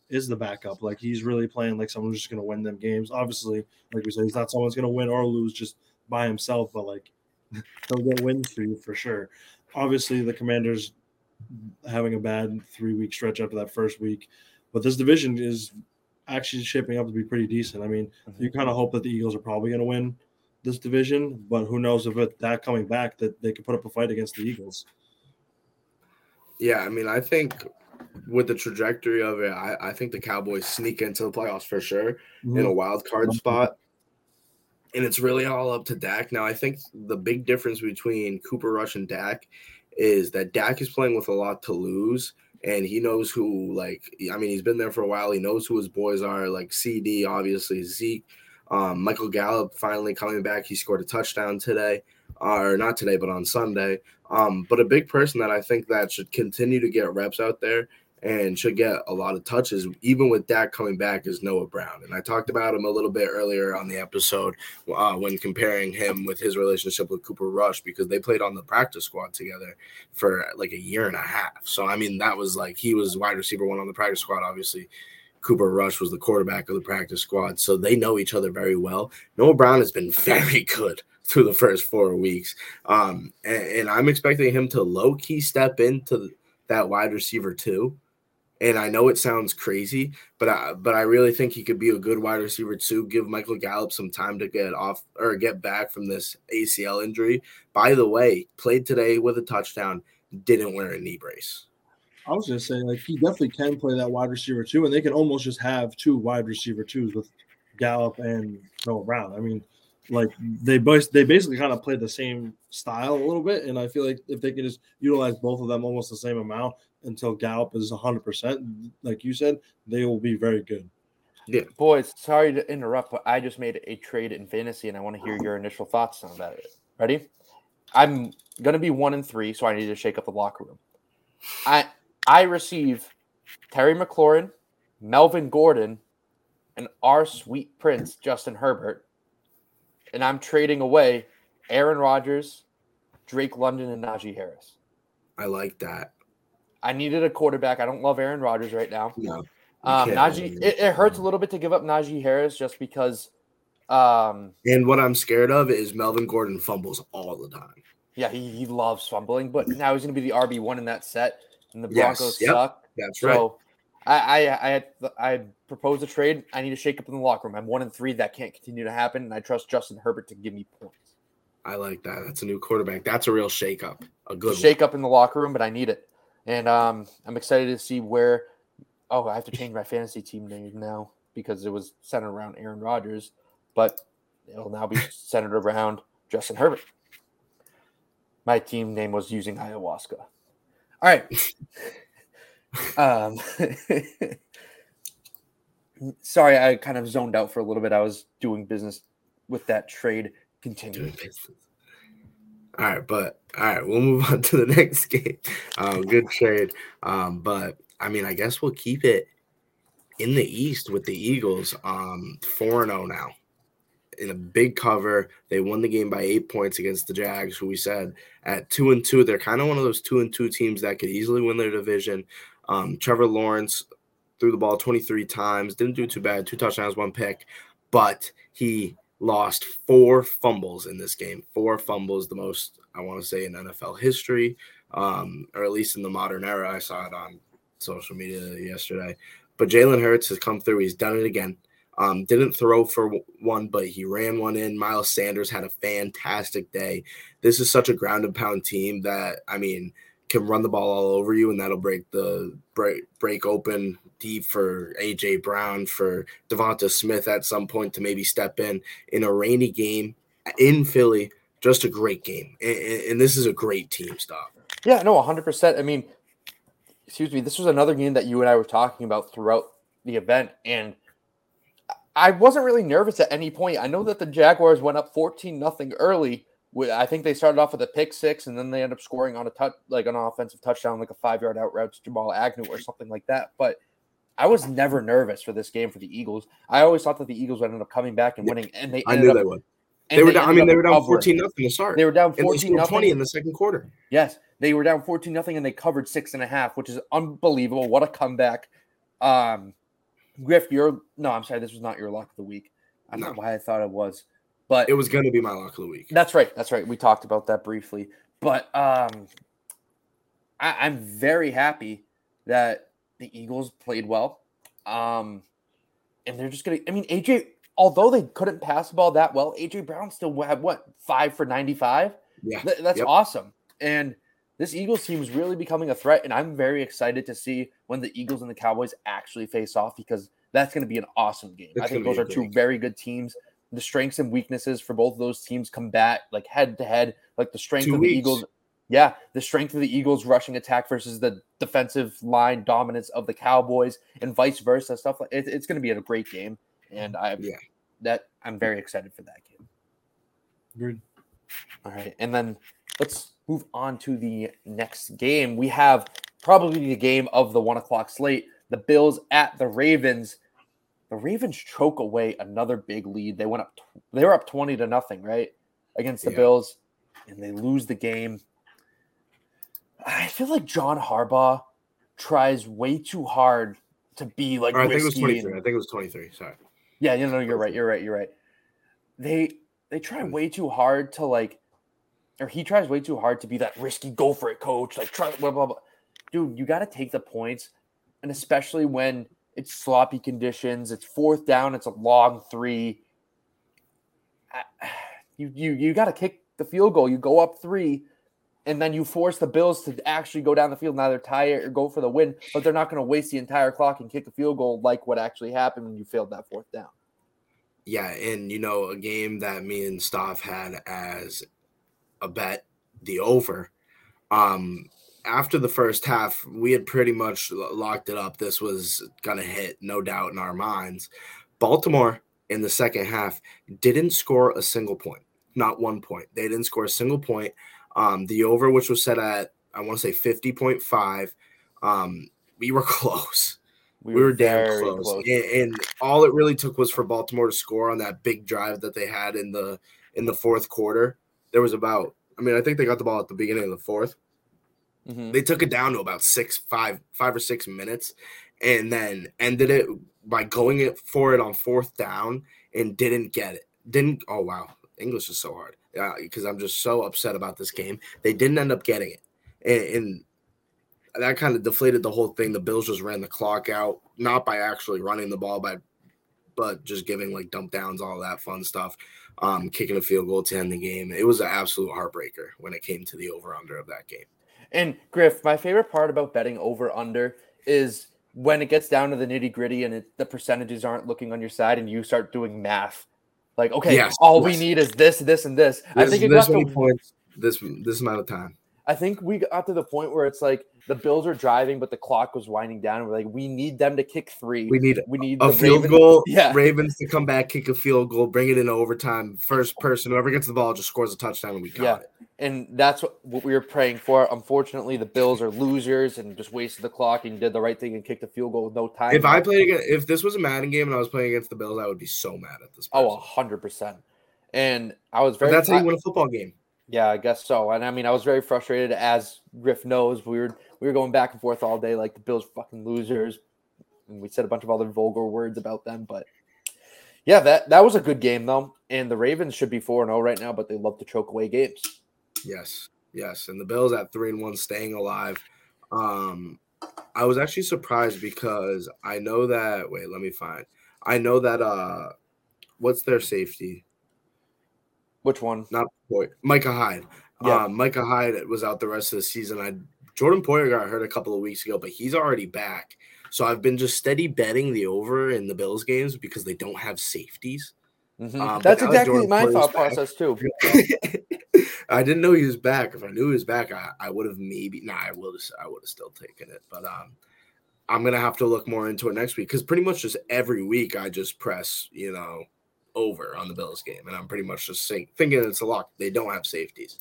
is the backup. Like he's really playing like someone who's just going to win them games. Obviously, like we said, he's not someone's going to win or lose just by himself, but like he'll get wins for you for sure. Obviously, the Commanders having a bad three week stretch after that first week. But this division is actually shaping up to be pretty decent. I mean, mm-hmm. you kind of hope that the Eagles are probably going to win this division, but who knows if it that coming back that they could put up a fight against the Eagles. Yeah, I mean, I think with the trajectory of it, I, I think the Cowboys sneak into the playoffs for sure mm-hmm. in a wild card spot. And it's really all up to Dak. Now, I think the big difference between Cooper Rush and Dak is that Dak is playing with a lot to lose and he knows who like I mean he's been there for a while. He knows who his boys are, like CeeDee, obviously Zeke, um, Michael Gallup finally coming back. He scored a touchdown today, or not today, but on Sunday. Um, but a big person that I think that should continue to get reps out there and should get a lot of touches, even with Dak coming back, is Noah Brown. And I talked about him a little bit earlier on the episode uh, when comparing him with his relationship with Cooper Rush because they played on the practice squad together for like a year and a half. So, I mean, that was like he was wide receiver one on the practice squad, obviously. Cooper Rush was the quarterback of the practice squad. So they know each other very well. Noah Brown has been very good through the first four weeks. Um, and, and I'm expecting him to low key step into that wide receiver too and I know it sounds crazy, but I, but I really think he could be a good wide receiver too. Give Michael Gallup some time to get off or get back from this ACL injury. By the way, played today with a touchdown, didn't wear a knee brace. I was gonna say like he definitely can play that wide receiver too, and they can almost just have two wide receiver twos with Gallup and Noah Brown. I mean, like they both they basically kind of play the same style a little bit, and I feel like if they can just utilize both of them almost the same amount, until Gallup is 100%, like you said, they will be very good. Yeah. Boys, sorry to interrupt, but I just made a trade in fantasy and I want to hear your initial thoughts on that. Ready? I'm going to be one and three, so I need to shake up the locker room. I I receive Terry McLaurin, Melvin Gordon, and our sweet prince, Justin Herbert. And I'm trading away Aaron Rodgers, Drake London, and Najee Harris. I like that. I needed a quarterback. I don't love Aaron Rodgers right now. No. Um, Najee, it, it, hurts a little bit to give up Najee Harris just because. Um, and what I'm scared of is Melvin Gordon fumbles all the time. Yeah, he, he loves fumbling, but now he's going to be the RB one in that set, and the Broncos yes, yep, suck. That's right. So I I I, had, I proposed a trade. I need to shake up in the locker room. I'm one and three. That can't continue to happen, and I trust Justin Herbert to give me points. I like that. That's a new quarterback. That's a real shake up. A good shake up in the locker room, but I need it. And um, I'm excited to see where. Oh, I have to change my fantasy team name now because it was centered around Aaron Rodgers, but it'll now be centered around Justin Herbert. My team name was using ayahuasca. All right. um, sorry, I kind of zoned out for a little bit. I was doing business with that trade. Continue. All right, but all right, we'll move on to the next game. Um, good trade. Um, but I mean, I guess we'll keep it in the East with the Eagles. Um, 4 0 now. In a big cover. They won the game by eight points against the Jags, who we said at two and two. They're kind of one of those two and two teams that could easily win their division. Um, Trevor Lawrence threw the ball 23 times, didn't do too bad, two touchdowns, one pick, but he lost four fumbles in this game. Four fumbles, the most I want to say in NFL history, um, or at least in the modern era. I saw it on social media yesterday. But Jalen Hurts has come through. He's done it again. Um, didn't throw for one, but he ran one in. Miles Sanders had a fantastic day. This is such a ground and pound team that I mean, can run the ball all over you, and that'll break the break break open deep for AJ Brown for Devonta Smith at some point to maybe step in in a rainy game in Philly. Just a great game, and, and this is a great team stop. Yeah, no, 100%. I mean, excuse me, this was another game that you and I were talking about throughout the event, and I wasn't really nervous at any point. I know that the Jaguars went up 14 nothing early. I think they started off with a pick six, and then they end up scoring on a touch, like an offensive touchdown, like a five yard out route to Jamal Agnew or something like that. But I was never nervous for this game for the Eagles. I always thought that the Eagles would end up coming back and winning, and they I knew up, they would. They were down. I mean, they were down fourteen nothing to start. They were down fourteen nothing, twenty in the second quarter. Yes, they were down fourteen nothing, and they covered six and a half, which is unbelievable. What a comeback! Um, Griff, you're no, I'm sorry, this was not your lock of the week. I don't no. know why I thought it was, but it was going to be my lock of the week. That's right. That's right. We talked about that briefly, but um, I, I'm very happy that the Eagles played well. Um, and they're just gonna. I mean, AJ although they couldn't pass the ball that well, AJ Brown still had what five for 95. Yeah, Th- that's yep. awesome. And this Eagles team is really becoming a threat, and I'm very excited to see when the Eagles and the Cowboys actually face off because that's going to be an awesome game. It's I think those are two game. very good teams. The strengths and weaknesses for both of those teams combat like head to head. Like the strength two of weeks. the Eagles, yeah, the strength of the Eagles' rushing attack versus the defensive line dominance of the Cowboys, and vice versa. Stuff like it, it's going to be a great game, and I yeah that I'm very excited for that game. Good. All right, and then let's move on to the next game. We have probably the game of the one o'clock slate: the Bills at the Ravens. The Ravens choke away another big lead. They went up. They were up twenty to nothing, right, against the yeah. Bills, and they lose the game. I feel like John Harbaugh tries way too hard to be like. I think it was twenty three. I think it was twenty three. Sorry. Yeah, you know, you're right. You're right. You're right. They they try way too hard to like, or he tries way too hard to be that risky, go for it, coach. Like, try blah blah blah. Dude, you got to take the points, and especially when it's sloppy conditions. It's fourth down. It's a long three. You you you got to kick the field goal. You go up three, and then you force the Bills to actually go down the field either tie it or go for the win. But they're not going to waste the entire clock and kick a field goal like what actually happened when you failed that fourth down. Yeah, and you know a game that me and Stoff had as a bet, the over. Um, after the first half, we had pretty much locked it up. This was gonna hit, no doubt in our minds. Baltimore in the second half didn't score a single point, not one point. They didn't score a single point. Um, the over, which was set at I want to say fifty point five, um, we were close. We, we were, damn close, close. And, and, all it really took was for Baltimore to score on that big drive that they had in the in the fourth quarter. There was about, I mean, I think they got the ball at the beginning of the 4th mm-hmm. They took it down to about six, five, five or six minutes, and then ended it by going it for it on fourth down and didn't get it. Didn't. Oh wow, English is so hard because uh, I'm just so upset about this game. They didn't end up getting it, and, and, that kind of deflated the whole thing. The Bills just ran the clock out, not by actually running the ball, by but just giving like dump downs, all that fun stuff, um, kicking a field goal to end the game. It was an absolute heartbreaker when it came to the over under of that game. And Griff, my favorite part about betting over under is when it gets down to the nitty gritty and it, the percentages aren't looking on your side and you start doing math like, okay, yes, all yes. we need is this, this, and this. this I think it got to, points, this this amount of time. I think we got to the point where it's like the Bills were driving, but the clock was winding down. We're like, we need them to kick three. We need we need a field Ravens. goal. Yeah, Ravens to come back, kick a field goal, bring it in overtime. First person, whoever gets the ball, just scores a touchdown, and we got yeah. it. And that's what, what we were praying for. Unfortunately, the Bills are losers and just wasted the clock and did the right thing and kicked a field goal with no time. If I played against, if this was a Madden game and I was playing against the Bills, I would be so mad at this. Point. Oh, person. Oh, hundred percent. And I was very. But that's how you win a football game. Yeah, I guess so. And I mean, I was very frustrated, as Griff knows. We were we were going back and forth all day, like the Bills fucking losers. And we said a bunch of other vulgar words about them, but yeah, that that was a good game though. And the Ravens should be four and zero oh right now, but they love to choke away games. Yes, yes, and the Bills at three and one, staying alive. Um, I was actually surprised because I know that. Wait, let me find. I know that. Uh, what's their safety? Which one? Not boy, Micah Hyde. Yeah, um, Micah Hyde was out the rest of the season. I Jordan Poyer got hurt a couple of weeks ago, but he's already back. So I've been just steady betting the over in the Bills games because they don't have safeties. Mhm. Um, That's now that exactly my thought back- process too. I didn't know he was back. If I knew he was back, I, I would have maybe. Nah, I would have. I would have still taken it. But um, I'm gonna have to look more into it next week because pretty much just every week I just press, you know, over on the Bills game, and I'm pretty much just think, thinking it's a lock. They don't have safeties.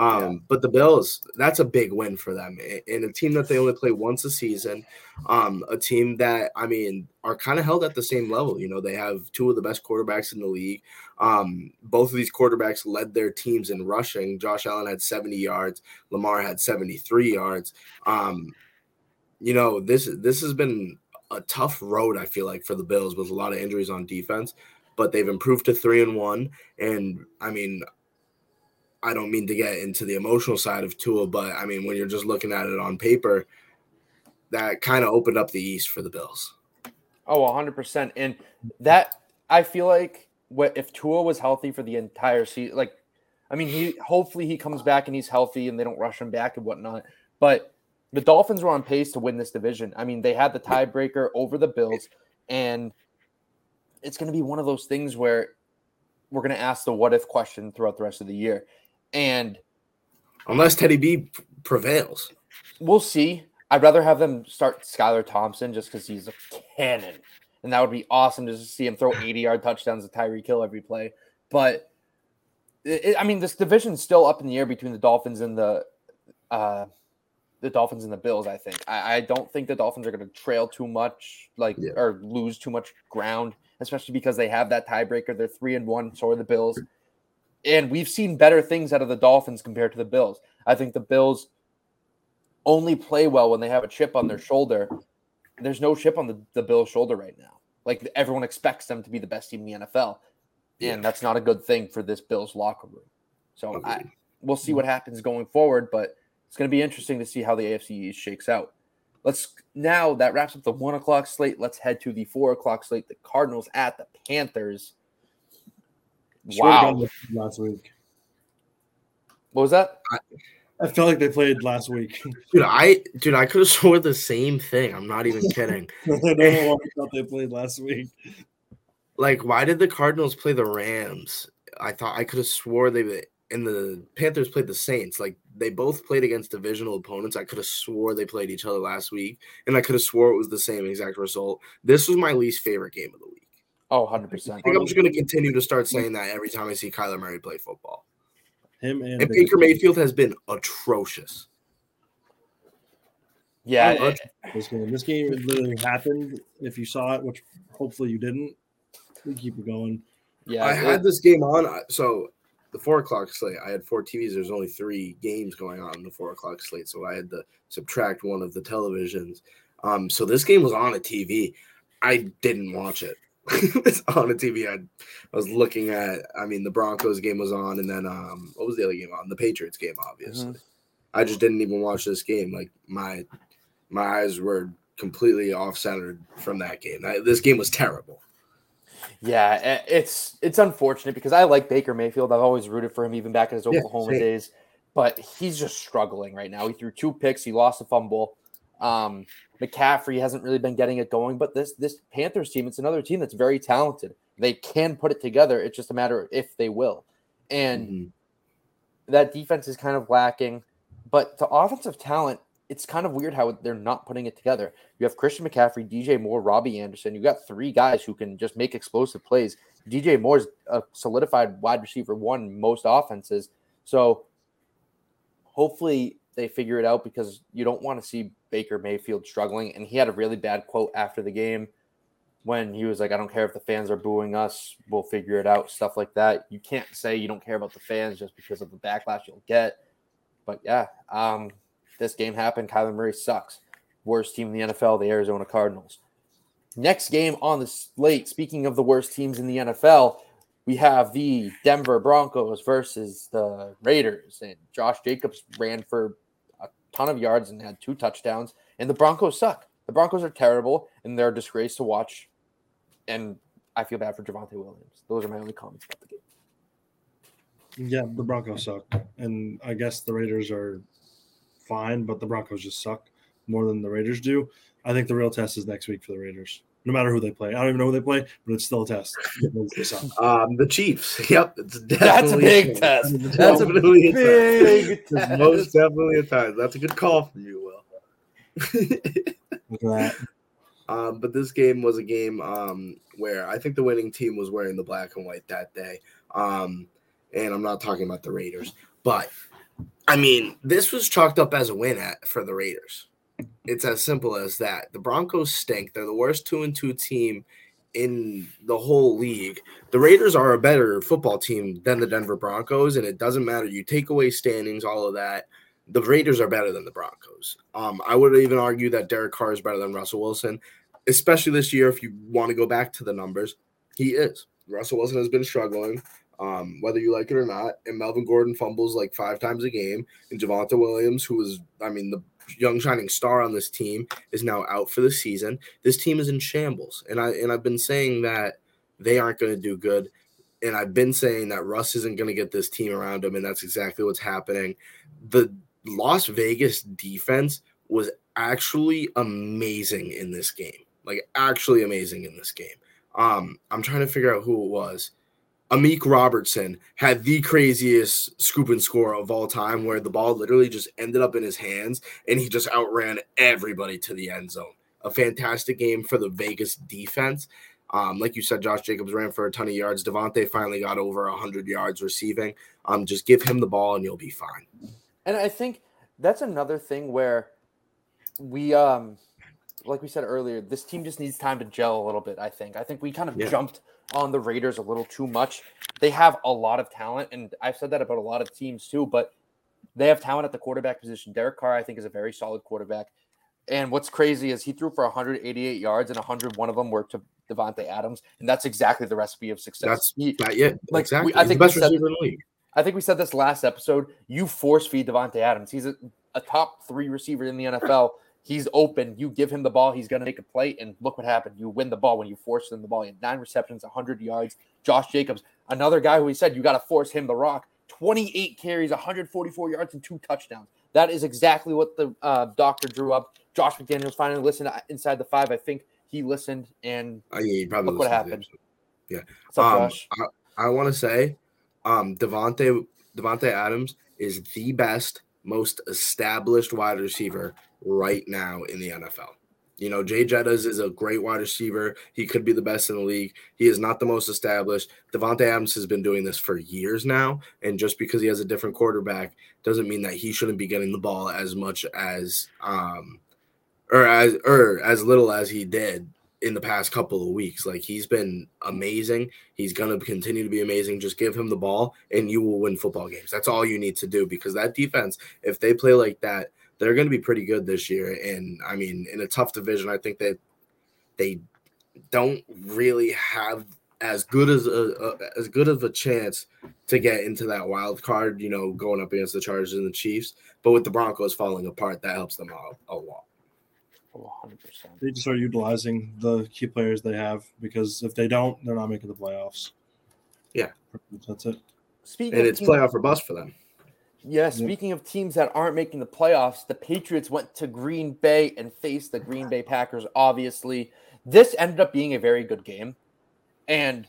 Um, but the Bills, that's a big win for them. In a team that they only play once a season, um, a team that I mean are kind of held at the same level. You know, they have two of the best quarterbacks in the league. Um, both of these quarterbacks led their teams in rushing. Josh Allen had 70 yards, Lamar had 73 yards. Um, you know, this this has been a tough road, I feel like, for the Bills with a lot of injuries on defense, but they've improved to three and one. And I mean, I don't mean to get into the emotional side of Tua, but I mean, when you're just looking at it on paper, that kind of opened up the East for the Bills. Oh, 100%. And that, I feel like what if Tua was healthy for the entire season, like, I mean, he hopefully he comes back and he's healthy and they don't rush him back and whatnot. But the Dolphins were on pace to win this division. I mean, they had the tiebreaker over the Bills, and it's going to be one of those things where we're going to ask the what if question throughout the rest of the year. And Unless Teddy B prevails. We'll see. I'd rather have them start Skylar Thompson just because he's a cannon. And that would be awesome to just see him throw 80 yard touchdowns to Tyreek Hill every play. But it, I mean, this division's still up in the air between the Dolphins and the uh, the Dolphins and the Bills. I think I, I don't think the Dolphins are going to trail too much, like or lose too much ground, especially because they have that tiebreaker. They're three and one, so are the Bills, and we've seen better things out of the Dolphins compared to the Bills. I think the Bills only play well when they have a chip on their shoulder. There's no chip on the, the Bills' shoulder right now. Like everyone expects them to be the best team in the NFL. And that's not a good thing for this Bills locker room. So I, we'll see what happens going forward, but it's going to be interesting to see how the AFC East shakes out. Let's now that wraps up the one o'clock slate. Let's head to the four o'clock slate. The Cardinals at the Panthers. Swear to God, Wow. last week. What was that? I felt like they played last week. Dude, I dude, I could have swore the same thing. I'm not even kidding. I don't know why I thought they played last week. like, why did the Cardinals play the Rams? I thought I could have swore they and the Panthers played the Saints. Like they both played against divisional opponents. I could have swore they played each other last week, and I could have swore it was the same exact result. This was my least favorite game of the week. Oh, 100%. I think I'm just going to continue to start saying that every time I see Kyler Murray play football. Him and, And Baker Mayfield has been atrocious. Yeah, I loved this game. This game literally happened. If you saw it, which hopefully you didn't, we keep it going. Yeah, I had this game on. So the four o'clock slate, I had four TVs. There's only three games going on in the four o'clock slate, so I had to subtract one of the televisions. Um, so this game was on a TV. I didn't watch it. it's on a TV. I, I was looking at. I mean, the Broncos game was on, and then um, what was the other game on? The Patriots game, obviously. I just didn't even watch this game. Like my my eyes were completely off centered from that game. I, this game was terrible. Yeah, it's it's unfortunate because I like Baker Mayfield. I've always rooted for him, even back in his Oklahoma same. days. But he's just struggling right now. He threw two picks. He lost a fumble. Um, McCaffrey hasn't really been getting it going. But this this Panthers team, it's another team that's very talented. They can put it together. It's just a matter of if they will. And Mm-hmm. that defense is kind of lacking. But the offensive talent, it's kind of weird how they're not putting it together. You have Christian McCaffrey, DJ Moore, Robbie Anderson. You got three guys who can just make explosive plays. DJ Moore's a solidified wide receiver one most offenses. So hopefully they figure it out because you don't want to see Baker Mayfield struggling. And he had a really bad quote after the game when he was like, I don't care if the fans are booing us, we'll figure it out, stuff like that. You can't say you don't care about the fans just because of the backlash you'll get. But yeah, um, this game happened. Kyler Murray sucks. Worst team in the NFL, the Arizona Cardinals. Next game on the slate, speaking of the worst teams in the NFL, we have the Denver Broncos versus the Raiders. And Josh Jacobs ran for a ton of yards and had two touchdowns. And the Broncos suck. The Broncos are terrible and they're a disgrace to watch. And I feel bad for Javonte Williams. Those are my only comments about the game. Yeah, the Broncos suck, and I guess the Raiders are fine, but the Broncos just suck more than the Raiders do. I think the real test is next week for the Raiders. No matter who they play, I don't even know who they play, but it's still a test. um, the Chiefs. Yep, it's That's a big test. That's a Definitely a big test. Test. most definitely a test. That's a good call from you, Will. Look at that. Um, but this game was a game um, where I think the winning team was wearing the black and white that day. Um, and I'm not talking about the Raiders, but I mean, this was chalked up as a win at, for the Raiders. It's as simple as that. The Broncos stink. They're the worst two and two team in the whole league. The Raiders are a better football team than the Denver Broncos, and it doesn't matter. You take away standings, all of that. The Raiders are better than the Broncos. Um, I would even argue that Derek Carr is better than Russell Wilson, especially this year. If you want to go back to the numbers, he is. Russell Wilson has been struggling, um, whether you like it or not. And Melvin Gordon fumbles like five times a game. And Javonte Williams, who is, I mean, the young shining star on this team, is now out for the season. This team is in shambles, and I and I've been saying that they aren't going to do good. And I've been saying that Russ isn't going to get this team around him, and that's exactly what's happening. The Las Vegas defense was actually amazing in this game. Like actually amazing in this game. Um, I'm trying to figure out who it was. Amik Robertson had the craziest scoop and score of all time, where the ball literally just ended up in his hands and he just outran everybody to the end zone. A fantastic game for the Vegas defense. Um, like you said, Josh Jacobs ran for a ton of yards. Davante finally got over 100 yards receiving. Um, just give him the ball and you'll be fine. And I think that's another thing where we um like we said earlier, this team just needs time to gel a little bit, I think. I think we kind of Yeah. jumped on the Raiders a little too much. They have a lot of talent, and I've said that about a lot of teams too, but they have talent at the quarterback position. Derek Carr, I think, is a very solid quarterback. And what's crazy is he threw for 188 yards, and 101 of them were to Davante Adams, and that's exactly the recipe of success. That's He- that, yeah, like, exactly. we- I think we best said- receiver in the league. I think we said this last episode. You force feed Davante Adams. He's a, a top three receiver in the NFL. He's open. You give him the ball, he's going to make a play. And look what happened. You win the ball when you force him the ball. He had nine receptions, 100 yards. Josh Jacobs, another guy who we said you got to force him the rock. 28 carries, 144 yards, and two touchdowns. That is exactly what the uh, doctor drew up. Josh McDaniels finally listened uh, inside the five. I think he listened, and Uh, yeah, you probably look what listened to the happened. Yeah. Up, um, Josh? I, I want to say, um, Davante Davante Adams is the best, most established wide receiver right now in the NFL. You know, Jay Jettas is a great wide receiver. He could be the best in the league. He is not the most established. Davante Adams has been doing this for years now, and just because he has a different quarterback doesn't mean that he shouldn't be getting the ball as much as um or as or as little as he did in the past couple of weeks. Like he's been amazing. He's going to continue to be amazing. Just give him the ball and you will win football games. That's all you need to do because that defense, if they play like that, they're going to be pretty good this year. And I mean, in a tough division, I think that they don't really have as good as a, a as good of a chance to get into that wild card, you know, going up against the Chargers and the Chiefs. But with the Broncos falling apart, that helps them out a lot. Oh, 100%. They need to start utilizing the key players they have because if they don't, they're not making the playoffs. Yeah. That's it. Speaking And it's teams- playoff or bust for them. Yeah, speaking of teams that aren't making the playoffs, the Patriots went to Green Bay and faced the Green Bay Packers. Obviously, this ended up being a very good game, and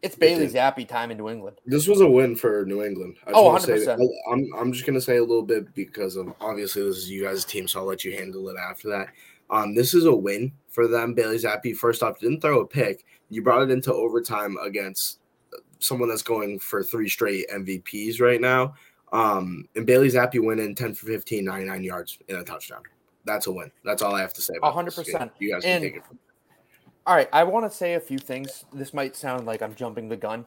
it's Bailey. Zappe time in New England. This was a win for New England. I just Oh, wanna say- 100%. I'm, I'm just going to say a little bit because of obviously this is you guys' team, so I'll let you handle it after that. Um, this is a win for them. Bailey Zappe, first off, didn't throw a pick. You brought it into overtime against someone that's going for three straight MVPs right now. Um, and Bailey Zappe went in 10 for 15, 99 yards in a touchdown. That's a win. That's all I have to say. About 100%. game. You guys can And- take it from me. All right, I want to say a few things. This might sound like I'm jumping the gun.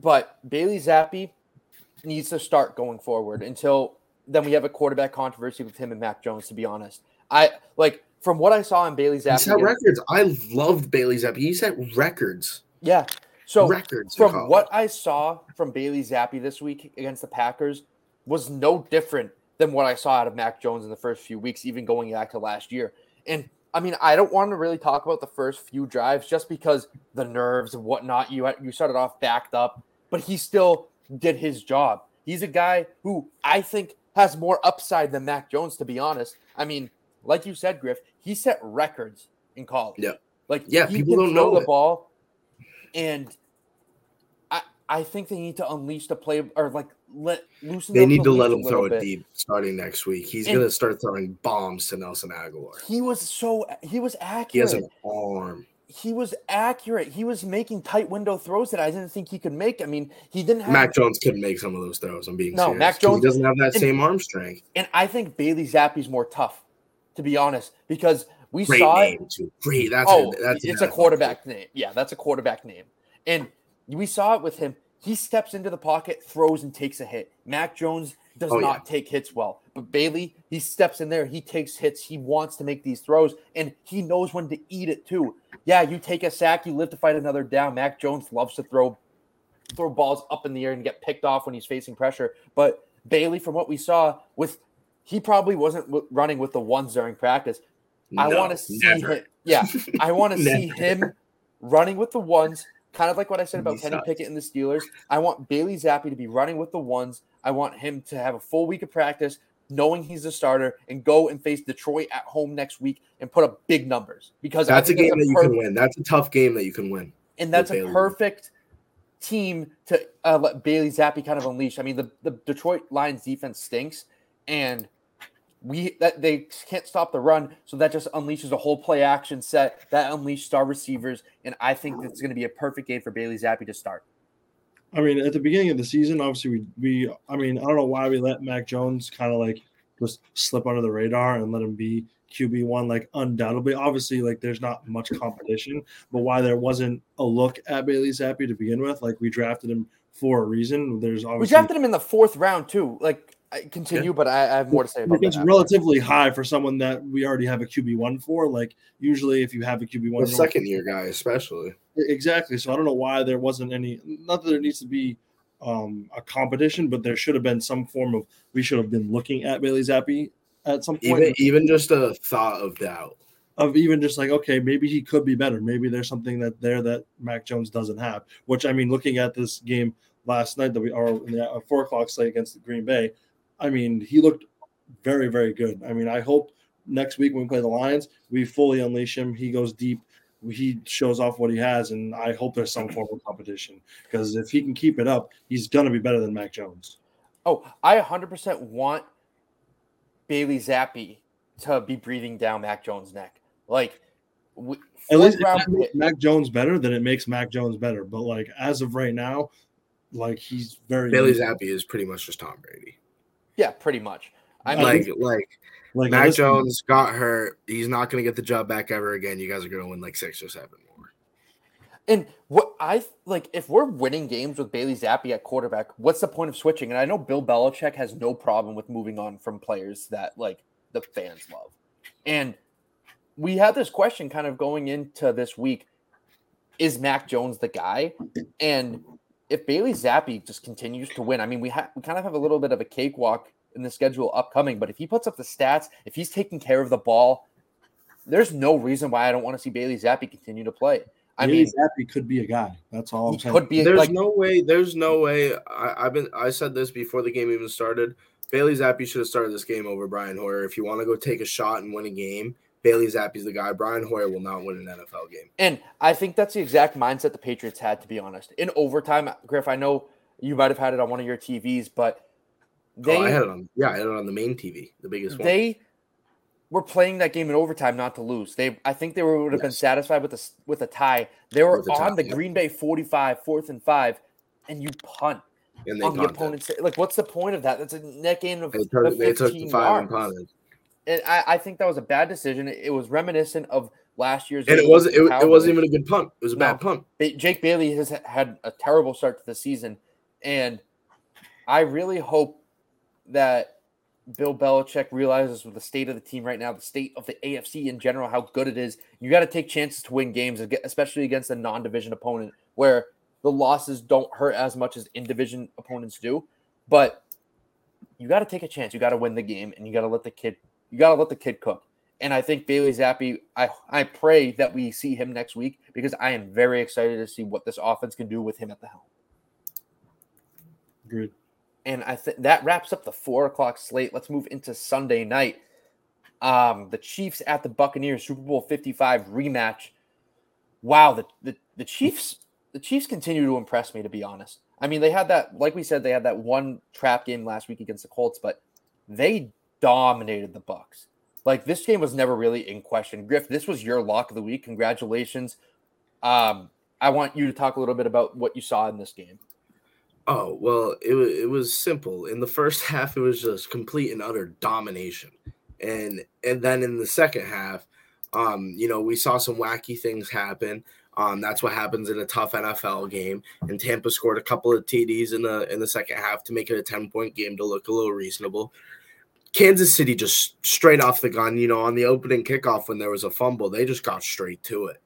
But Bailey Zappe needs to start going forward until then we have a quarterback controversy with him and Mac Jones, to be honest. I like from what I saw in Bailey Zappe. He set records. I loved Bailey Zappe. He set records. Yeah. So records from what I saw from Bailey Zappe this week against the Packers was no different than what I saw out of Mac Jones in the first few weeks, even going back to last year. And I mean, I don't want to really talk about the first few drives just because the nerves and whatnot. You you started off backed up, but he still did his job. He's a guy who I think has more upside than Mac Jones, to be honest. I mean, like you said, Griff, he set records in college. Yeah. Like yeah, people don't know the it. ball, and I I think they need to unleash the play or like let loosen. They need to let him throw it deep starting next week. He's And- gonna start throwing bombs to Nelson Agholor. He was so he was accurate. He has an arm. He was accurate. He was making tight window throws that I didn't think he could make. I mean, he didn't have Mac Jones couldn't make some of those throws. I'm being No, serious. Mac Jones- he doesn't have that and- same arm strength. and I think Bailey Zappe's more tough, to be honest, because we Great saw name it. too. Great. That's oh, a, that's it's a quarterback name. Yeah, that's a quarterback name. And we saw it with him. He steps into the pocket, throws, and takes a hit. Mac Jones does Oh, yeah. not take hits well. But Bailey, he steps in there, he takes hits, he wants to make these throws, and he knows when to eat it too. Yeah, you take a sack, you live to fight another down. Mac Jones loves to throw throw balls up in the air and get picked off when he's facing pressure. But Bailey, from what we saw, with he probably wasn't w- running with the ones during practice. I want to see never. him. Yeah, I want to see him running with the ones, kind of like what I said about Kenny. Pickett and the Steelers. I want Bailey Zappe to be running with the ones. I want him to have a full week of practice, knowing he's the starter, and go and face Detroit at home next week and put up big numbers. Because That's a game that you perf- can win. That's a tough game that you can win. and that's a Bailey. perfect team to uh, let Bailey Zappe kind of unleash. I mean, the, the Detroit Lions defense stinks, and we that they can't stop the run, so that just unleashes a whole play action set that unleashes star receivers, and I think it's going to be a perfect game for Bailey Zappe to start. I mean, at the beginning of the season, obviously we we I mean, I don't know why we let Mac Jones kind of like just slip under the radar and let him be QB one. Like undoubtedly, obviously, like there's not much competition, but why there wasn't a look at Bailey Zappe to begin with? Like we drafted him for a reason. There's always We drafted him in the fourth round too. Like, I continue, but I, I have more to say about it's that. relatively high for someone that we already have a QB one for. Like usually, if you have a QB one, The second year guy, especially. Exactly. So I don't know why there wasn't any. Not that there needs to be um, a competition, but there should have been some form of. We should have been looking at Bailey Zappe at some point Even even just a thought of doubt. of even just like okay, maybe he could be better. Maybe there's something that there that Mac Jones doesn't have. Which I mean, looking at this game last night that we are in the four o'clock slate against the Green Bay, I mean, he looked very very good. I mean, I hope next week when we play the Lions, we fully unleash him. He goes deep. He shows off what he has, and I hope there's some form of competition because if he can keep it up, he's gonna be better than Mac Jones. Oh, I 100% want Bailey Zappe to be breathing down Mac Jones' neck. Like, At least round that makes Mac Jones better, then it makes Mac Jones better. But like as of right now, like he's very Bailey Zappe is pretty much just Tom Brady. Yeah, pretty much. I mean, like like like Mac listen- Jones got hurt. He's not going to get the job back ever again. You guys are going to win like six or seven more. And what I like, if we're winning games with Bailey Zappe at quarterback, what's the point of switching? And I know Bill Belichick has no problem with moving on from players that like the fans love. And we had this question kind of going into this week: Is Mac Jones the guy? And if Bailey Zappe just continues to win, I mean, we ha- we kind of have a little bit of a cakewalk in the schedule upcoming. But if he puts up the stats, if he's taking care of the ball, there's no reason why I don't want to see Bailey Zappe continue to play. I Bailey mean, Zappe could be a guy. That's all I'm he saying. could be There's like no way. There's no way. I, I've been. I said this before the game even started. Bailey Zappe should have started this game over Brian Hoyer. If you want to go take a shot and win a game, Bailey Zappe's the guy. Brian Hoyer will not win an NFL game. And I think that's the exact mindset the Patriots had, to be honest. In overtime, Griff, I know you might have had it on one of your TVs, but They oh, I had it on. Yeah, I had it on the main TV, the biggest one. they were playing that game in overtime not to lose. They I think they were, would have been satisfied with a with a tie. They were a on tie, the yeah. Green Bay 45, fourth and five, and you punt and they on the opponent's like what's the point of that? That's a net gain of, They of took, they 15 took the five and yards. punted. And I, I think that was a bad decision. It, it was reminiscent of last year's And it wasn't. It, it wasn't even a good punt. It was a No. bad punt. Jake Bailey has had a terrible start to the season, and I really hope that Bill Belichick realizes with the state of the team right now, the state of the AFC in general, how good it is. You got to take chances to win games, especially against a non-division opponent, where the losses don't hurt as much as in-division opponents do. But you got to take a chance. You got to win the game, and you got to let the kid. You got to let the kid cook. And I think Bailey Zappe. I I pray that we see him next week because I am very excited to see what this offense can do with him at the helm. Agreed. And I think that wraps up the four o'clock slate. Let's move into Sunday night. Um, the Chiefs at the Buccaneers Super Bowl 55 rematch. Wow, the, the the Chiefs the Chiefs continue to impress me to be honest. I mean, they had that like we said they had that one trap game last week against the Colts, but they dominated the Bucks. Like this game was never really in question. Griff, this was your lock of the week. Congratulations. Um, I want you to talk a little bit about what you saw in this game. Oh well, it was it was simple. In the first half, it was just complete and utter domination, and and then in the second half, um, you know, we saw some wacky things happen. Um, that's what happens in a tough NFL game. And Tampa scored a couple of TDs in the in the second half to make it a ten point game to look a little reasonable. Kansas City just straight off the gun, you know, on the opening kickoff when there was a fumble, they just got straight to it,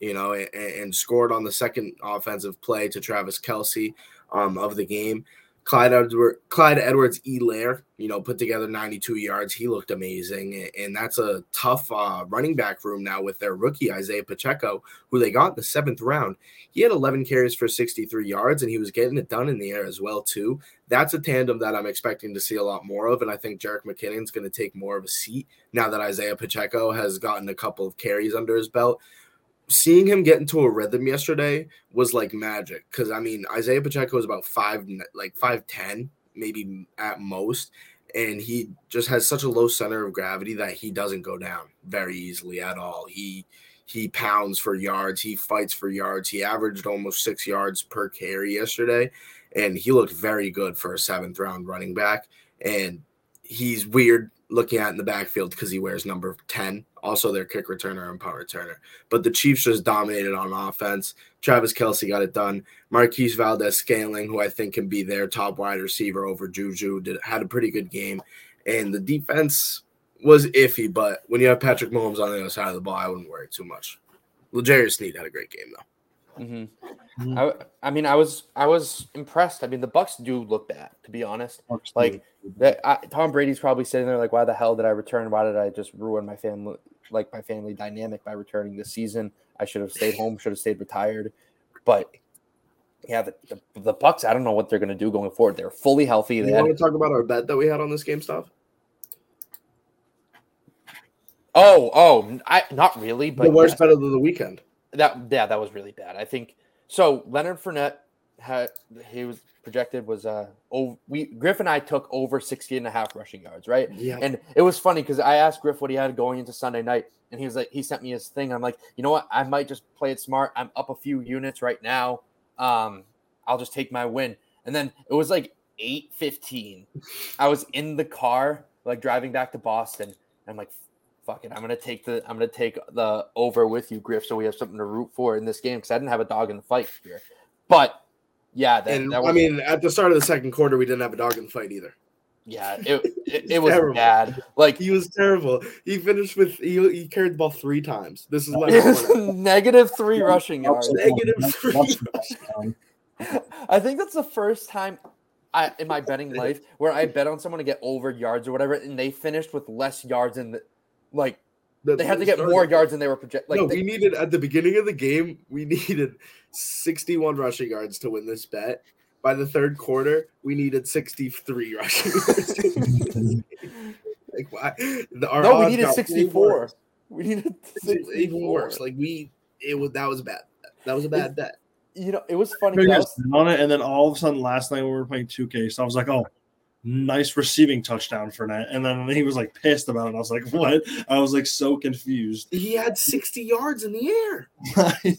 you know, and, and scored on the second offensive play to Travis Kelce um, of the game. Clyde Edward, Clyde Edwards-Helaire, you know, put together 92 yards. He looked amazing, and- and that's a tough uh, running back room now with their rookie Isaiah Pacheco, who they got in the seventh round. He had 11 carries for 63 yards, and he was getting it done in the air as well too. That's a tandem that I'm expecting to see a lot more of, and I think Jerick McKinnon's going to take more of a seat now that Isaiah Pacheco has gotten a couple of carries under his belt seeing him get into a rhythm yesterday was like magic because I mean Isaiah Pacheco is about five like five ten maybe at most and he just has such a low center of gravity that he doesn't go down very easily at all. He he pounds for yards he fights for yards he averaged almost six yards per carry yesterday and he looked very good for a seventh round running back and he's weird looking at in the backfield because he wears number 10 also their kick returner and punt returner but the Chiefs just dominated on offense. Travis Kelce got it done. Marquez Valdes-Scantling, who I think can be their top wide receiver over Juju, did had a pretty good game. And the defense was iffy, but when you have Patrick Mahomes on the other side of the ball, I wouldn't worry too much. L'Jarius Sneed had a great game though. Mm-hmm. I, I mean, I was I was impressed. I mean, the Bucks do look bad, to be honest. Like that, I, Tom Brady's probably sitting there like, "Why the hell did I return? Why did I just ruin my family, like my family dynamic by returning this season? I should have stayed home. Should have stayed retired." But yeah, the, the, the Bucks. I don't know what they're going to do going forward. They're fully healthy. You They had, want to talk about our bet that we had on this game stuff? oh, oh, I not really, but the worst yeah. bet of the weekend. That yeah, that was really bad. I think so. Leonard Fournette had he was projected was uh oh we Griff and I took over 60 and a half rushing yards, right? Yeah. And it was funny because I asked Griff what he had going into Sunday night, and he was like, he sent me his thing. I'm like, you know what? I might just play it smart. I'm up a few units right now. Um, I'll just take my win. And then it was like 8:15. I was in the car, like driving back to Boston. And I'm like, fuck it. I'm gonna take the I'm gonna take the over with you, Griff, so we have something to root for in this game because I didn't have a dog in the fight here. But yeah, that, and that was, I mean, at the start of the second quarter, we didn't have a dog in the fight either. yeah, it it, it was terrible. bad. Like He was terrible. He finished with he, he carried the ball three times. This is like negative three rushing yards. negative three. I think that's the first time I in my betting life where I bet on someone to get over yards or whatever, and they finished with less yards in the, like they had to get more yards than they were projected. Like no, they- we needed at the beginning of the game, we needed 61 rushing yards to win this bet. By the third quarter, we needed 63 rushing yards. like why? The, our no, we needed sixty four. We needed Even 64. worse. Like we, it was that was bad. That was a bad bet. You know, it was funny. I I was- was on it, and then all of a sudden, last night when we were playing 2K, so I was like, "Oh, nice receiving touchdown for that. And then he was like pissed about it. I was like, what? I was like so confused. He had 60 yards in the air. the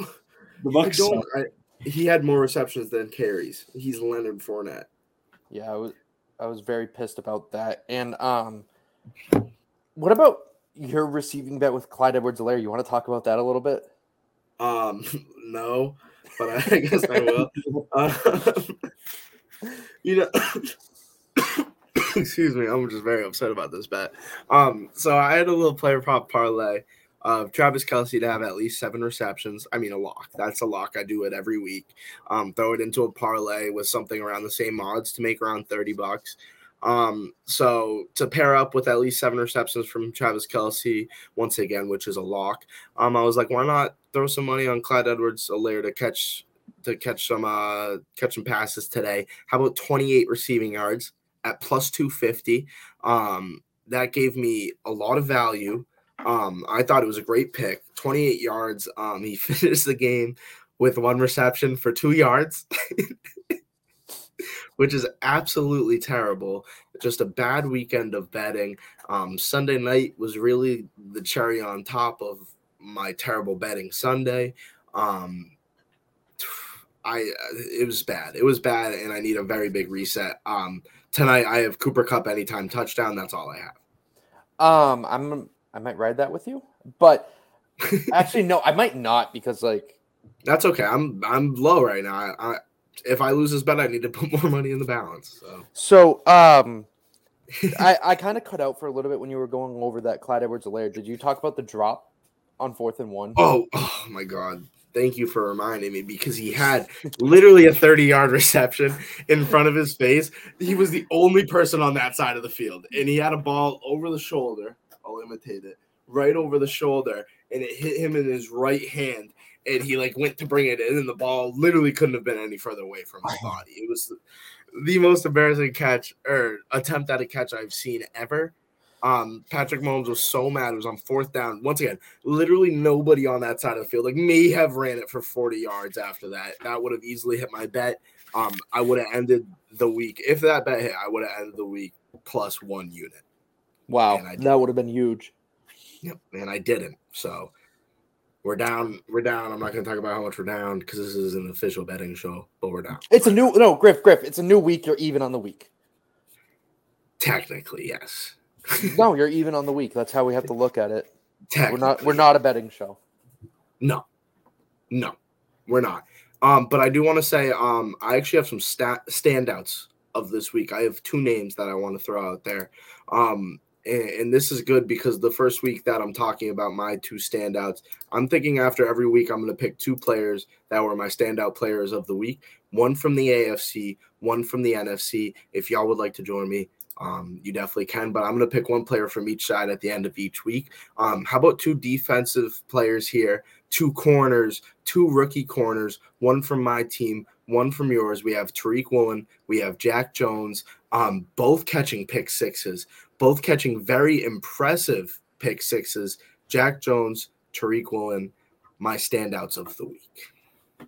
I Bucks. don't. I, he had more receptions than carries. He's Leonard Fournette. Yeah, I was I was very pissed about that. And um what about your receiving bet with Clyde Edwards-Helaire? You want to talk about that a little bit? Um, no, but I, I guess I will. Um, you know, excuse me, I'm just very upset about this bet. Um, so I had a little player prop parlay of Travis Kelce to have at least seven receptions. I mean, a lock. That's a lock. I do it every week. Um, throw it into a parlay with something around the same odds to make around 30 bucks. Um, so to pair up with at least seven receptions from Travis Kelce, once again, which is a lock, um, I was like, why not throw some money on Clyde Edwards-Helaire to catch to catch some uh catch some passes today. How about 28 receiving yards at plus 250? Um, that gave me a lot of value. Um, I thought it was a great pick. 28 yards. Um, he finished the game with one reception for two yards. which is absolutely terrible. Just a bad weekend of betting. Um, Sunday night was really the cherry on top of my terrible betting Sunday. Um, I it was bad. It was bad, and I need a very big reset. Um, tonight I have Cooper Kupp anytime touchdown. That's all I have. Um I'm I might ride that with you. But actually no, I might not because like That's okay. I'm I'm low right now. I, I if I lose this bet, I need to put more money in the balance. So So um I, I kind of cut out for a little bit when you were going over that Clyde Edwards-Helaire. Did you talk about the drop on fourth and one? Oh, oh my God. Thank you for reminding me because he had literally a 30 yard reception in front of his face. He was the only person on that side of the field, and he had a ball over the shoulder. I'll imitate it right over the shoulder, and it hit him in his right hand. And he like went to bring it in, and the ball literally couldn't have been any further away from his body. It was the most embarrassing catch or attempt at a catch I've seen ever. Um, Patrick Mahomes was so mad. It was on fourth down. Once again, literally nobody on that side of the field. Like may have ran it for 40 yards after that. That would have easily hit my bet. Um, I would have ended the week. If that bet hit, I would have ended the week plus one unit. Wow, that would have been huge. Yep. And I didn't. So we're down. We're down. I'm not going to talk about how much we're down because this is an official betting show, but we're down. It's a new no, Griff, Griff, it's a new week. You're even on the week. Technically, yes. No, you're even on the week. That's how we have to look at it. We're not we're not a betting show. No, no, we're not. Um, but I do want to say, um, I actually have some stat standouts of this week. I have two names that I want to throw out there. Um, and, and this is good because the first week that I'm talking about my two standouts, I'm thinking after every week I'm going to pick two players that were my standout players of the week. One from the AFC, one from the NFC. If y'all would like to join me, um, you definitely can. But I'm going to pick one player from each side at the end of each week. Um, how about two defensive players here? Two corners, two rookie corners, one from my team, one from yours. We have Tariq Woolen, we have Jack Jones, um, both catching pick sixes, both catching very impressive pick sixes. Jack Jones, Tariq Woolen, my standouts of the week.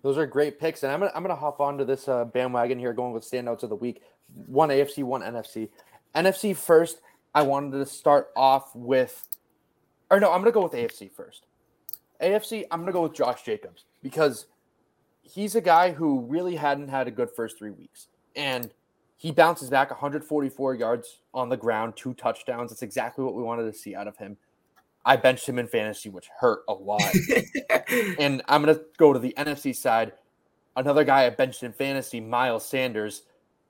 Those are great picks, and I'm gonna I'm gonna hop onto this uh, bandwagon here, going with standouts of the week. One AFC, one NFC. NFC first. I wanted to start off with, or no, I'm gonna go with AFC first. AFC, I'm gonna go with Josh Jacobs because he's a guy who really hadn't had a good first three weeks, and he bounces back 144 yards on the ground, two touchdowns. That's exactly what we wanted to see out of him. I benched him in fantasy, which hurt a lot. and I'm going to go to the NFC side. Another guy I benched in fantasy, Miles Sanders,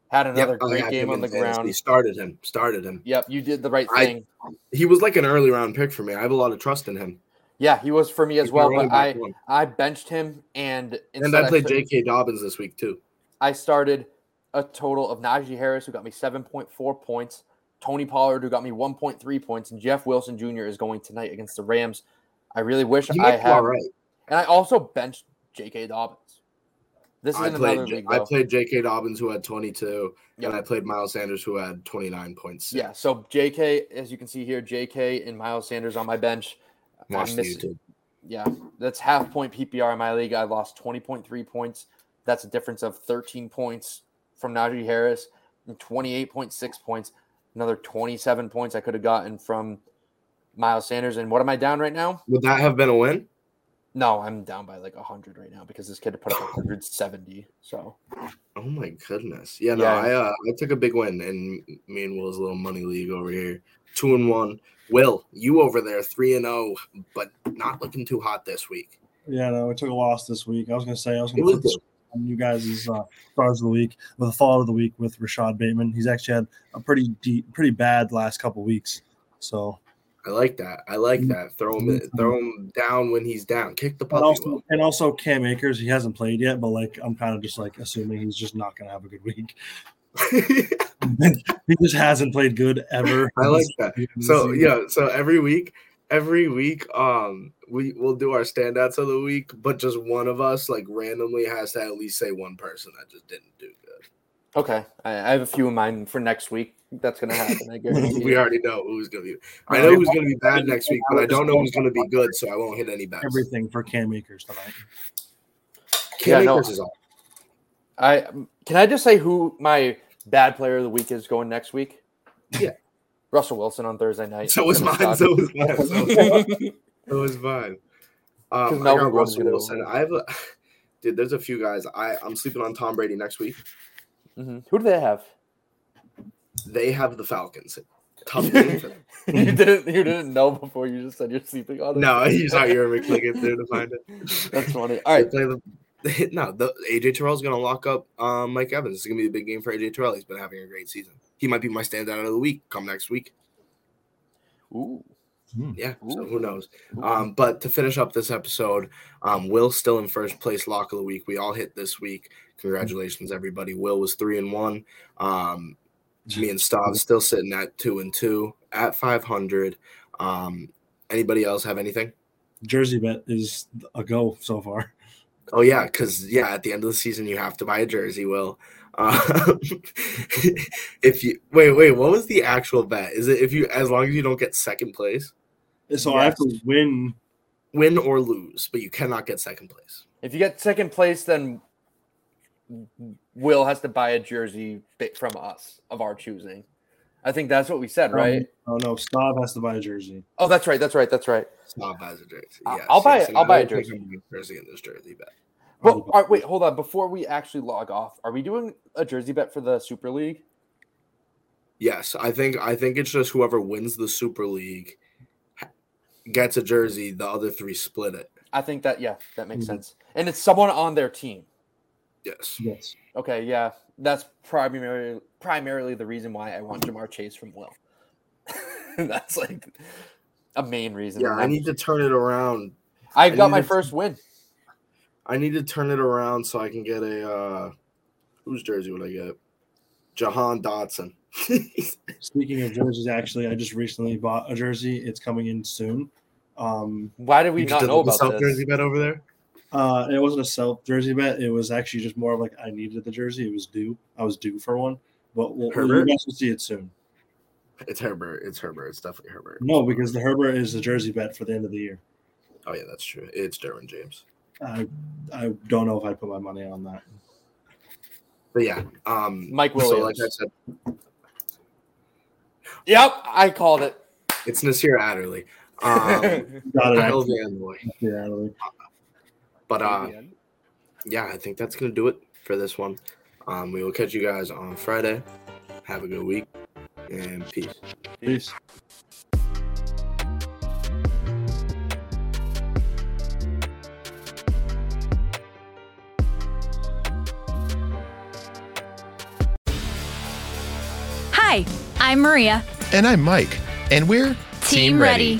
had another oh, Yep, I great had game on the fantasy. ground. He started him. Started him. Yep, you did the right I- thing. He was like an early round pick for me. I have a lot of trust in him. yeah, he was for me as He's well. But I one. I benched him, and And I played J.K. Dobbins this week too. I started a total of Najee Harris, who got me 7.4 points, Tony Pollard, who got me 1.3 points, and Jeff Wilson Jr. is going tonight against the Rams. I really wish I had, right. and I also benched J.K. Dobbins. This is I played, another league. I played J.K. Dobbins who had 22, Yep. and I played Miles Sanders who had 29 points. Yeah, so JK, as you can see here, JK and Miles Sanders on my bench. Watch the YouTube. Yeah, that's half point PPR in my league. I lost 20.3 points. That's a difference of 13 points from Najee Harris, and 28.6 points. Another 27 points I could have gotten from Miles Sanders. And what am I down right now? Would that have been a win? No, I'm down by like 100 right now because this kid put up 170. So, oh my goodness. Yeah, no, Yeah. I uh, I took a big win in me and Will's little money league over here. Two and one. Will, you over there, three and zero, but not looking too hot this week. Yeah, no, we took a loss this week. I was gonna say I was gonna put this on you guys' uh, stars of the week with a fall of the week with Rashod Bateman. He's actually had a pretty deep, pretty bad last couple weeks. So I like that. I like that. Throw him, throw him down when he's down. Kick the and also, and also Cam Akers, he hasn't played yet, but like I'm kind of just like assuming he's just not gonna have a good week. he just hasn't played good ever. I like that. So yeah, so every week, every week, um, we will do our standouts of the week, but just one of us like randomly has to at least say one person that just didn't do good. Okay. I, I have a few in mind for next week. That's going to happen. I guarantee we already know who's gonna be. I know who's gonna be bad next week, but I don't know who's gonna be good, so I won't hit any bets. everything for Cam Akers tonight. Cam Yeah, no, Akers is off. I can I just say who my bad player of the week is going next week? Yeah. Russell Wilson on Thursday night. So was mine. So was mine. So was mine. So was mine. Um, 'Cause I got Russell Wilson. I have a dude. There's a few guys. I I'm sleeping on Tom Brady next week. Mhm. Who do they have? They have the Falcons. Tough game for them. you didn't you didn't know before you just said you're sleeping on it. No, he's not. you saw your McCliggett there to find it. That's funny. All right. They play the- no, the, AJ Terrell's going to lock up um, Mike Evans. It's going to be a big game for AJ Terrell. He's been having a great season. He might be my standout of the week come next week. Ooh. Yeah, so who knows? Um, but to finish up this episode, um, Will's still in first place lock of the week. We all hit this week. Congratulations, everybody. Will was three and one. Um, me and Stav still sitting at two and two at five hundred. Um, anybody else have anything? Jersey bet is a go so far. Oh yeah, because yeah, at the end of the season you have to buy a jersey. Will, um, if you wait, wait, what was the actual bet? Is it if you as long as you don't get second place, So I have to win. win or lose, but you cannot get second place. If you get second place, then Will has to buy a jersey bit from us of our choosing. I think that's what we said, right? Um, oh no, Stav has to buy a jersey. Oh, that's right. That's right. That's right. Stav buys a jersey. I- Yes, I'll buy yes, it. I'll buy a jersey. I'm gonna get jersey in this jersey bet. Well, all right, wait, hold on. Before we actually log off, are we doing a jersey bet for the Super League? Yes, I think I think it's just whoever wins the Super League gets a jersey. The other three split it. I think that yeah, that makes Mhm. sense. And it's someone on their team. Yes. Yes. Okay, yeah, that's primarily primarily the reason why I want Ja'Marr Chase from Will. that's like a main reason. Yeah, I need to turn it around. I got my to- first win. I need to turn it around so I can get a uh whose jersey would I get? Jahan Dotson. Speaking of jerseys, actually, I just recently bought a jersey. It's coming in soon. Um, Why did we not did know the about self this? jersey bet over there? Uh, it wasn't a self jersey bet. It was actually just more of like I needed the jersey. It was due. I was due for one, but we'll, you Herbert? guys will see it soon. It's Herbert. It's Herbert. It's definitely Herbert. No, because the Herbert is the jersey bet for the end of the year. Oh yeah, that's true. It's Derwin James. I I don't know if I put my money on that. But yeah, um Mike So like Williams. I said, Yep, I called it. it's Nasir Adderley. Um Got it. Kyle actually. Van Noy. Yeah, really. But uh yeah, I think that's gonna do it for this one. Um we will catch you guys on Friday. Have a good week and peace. Peace. Hi, I'm Maria. And I'm Mike. And we're Team Ready.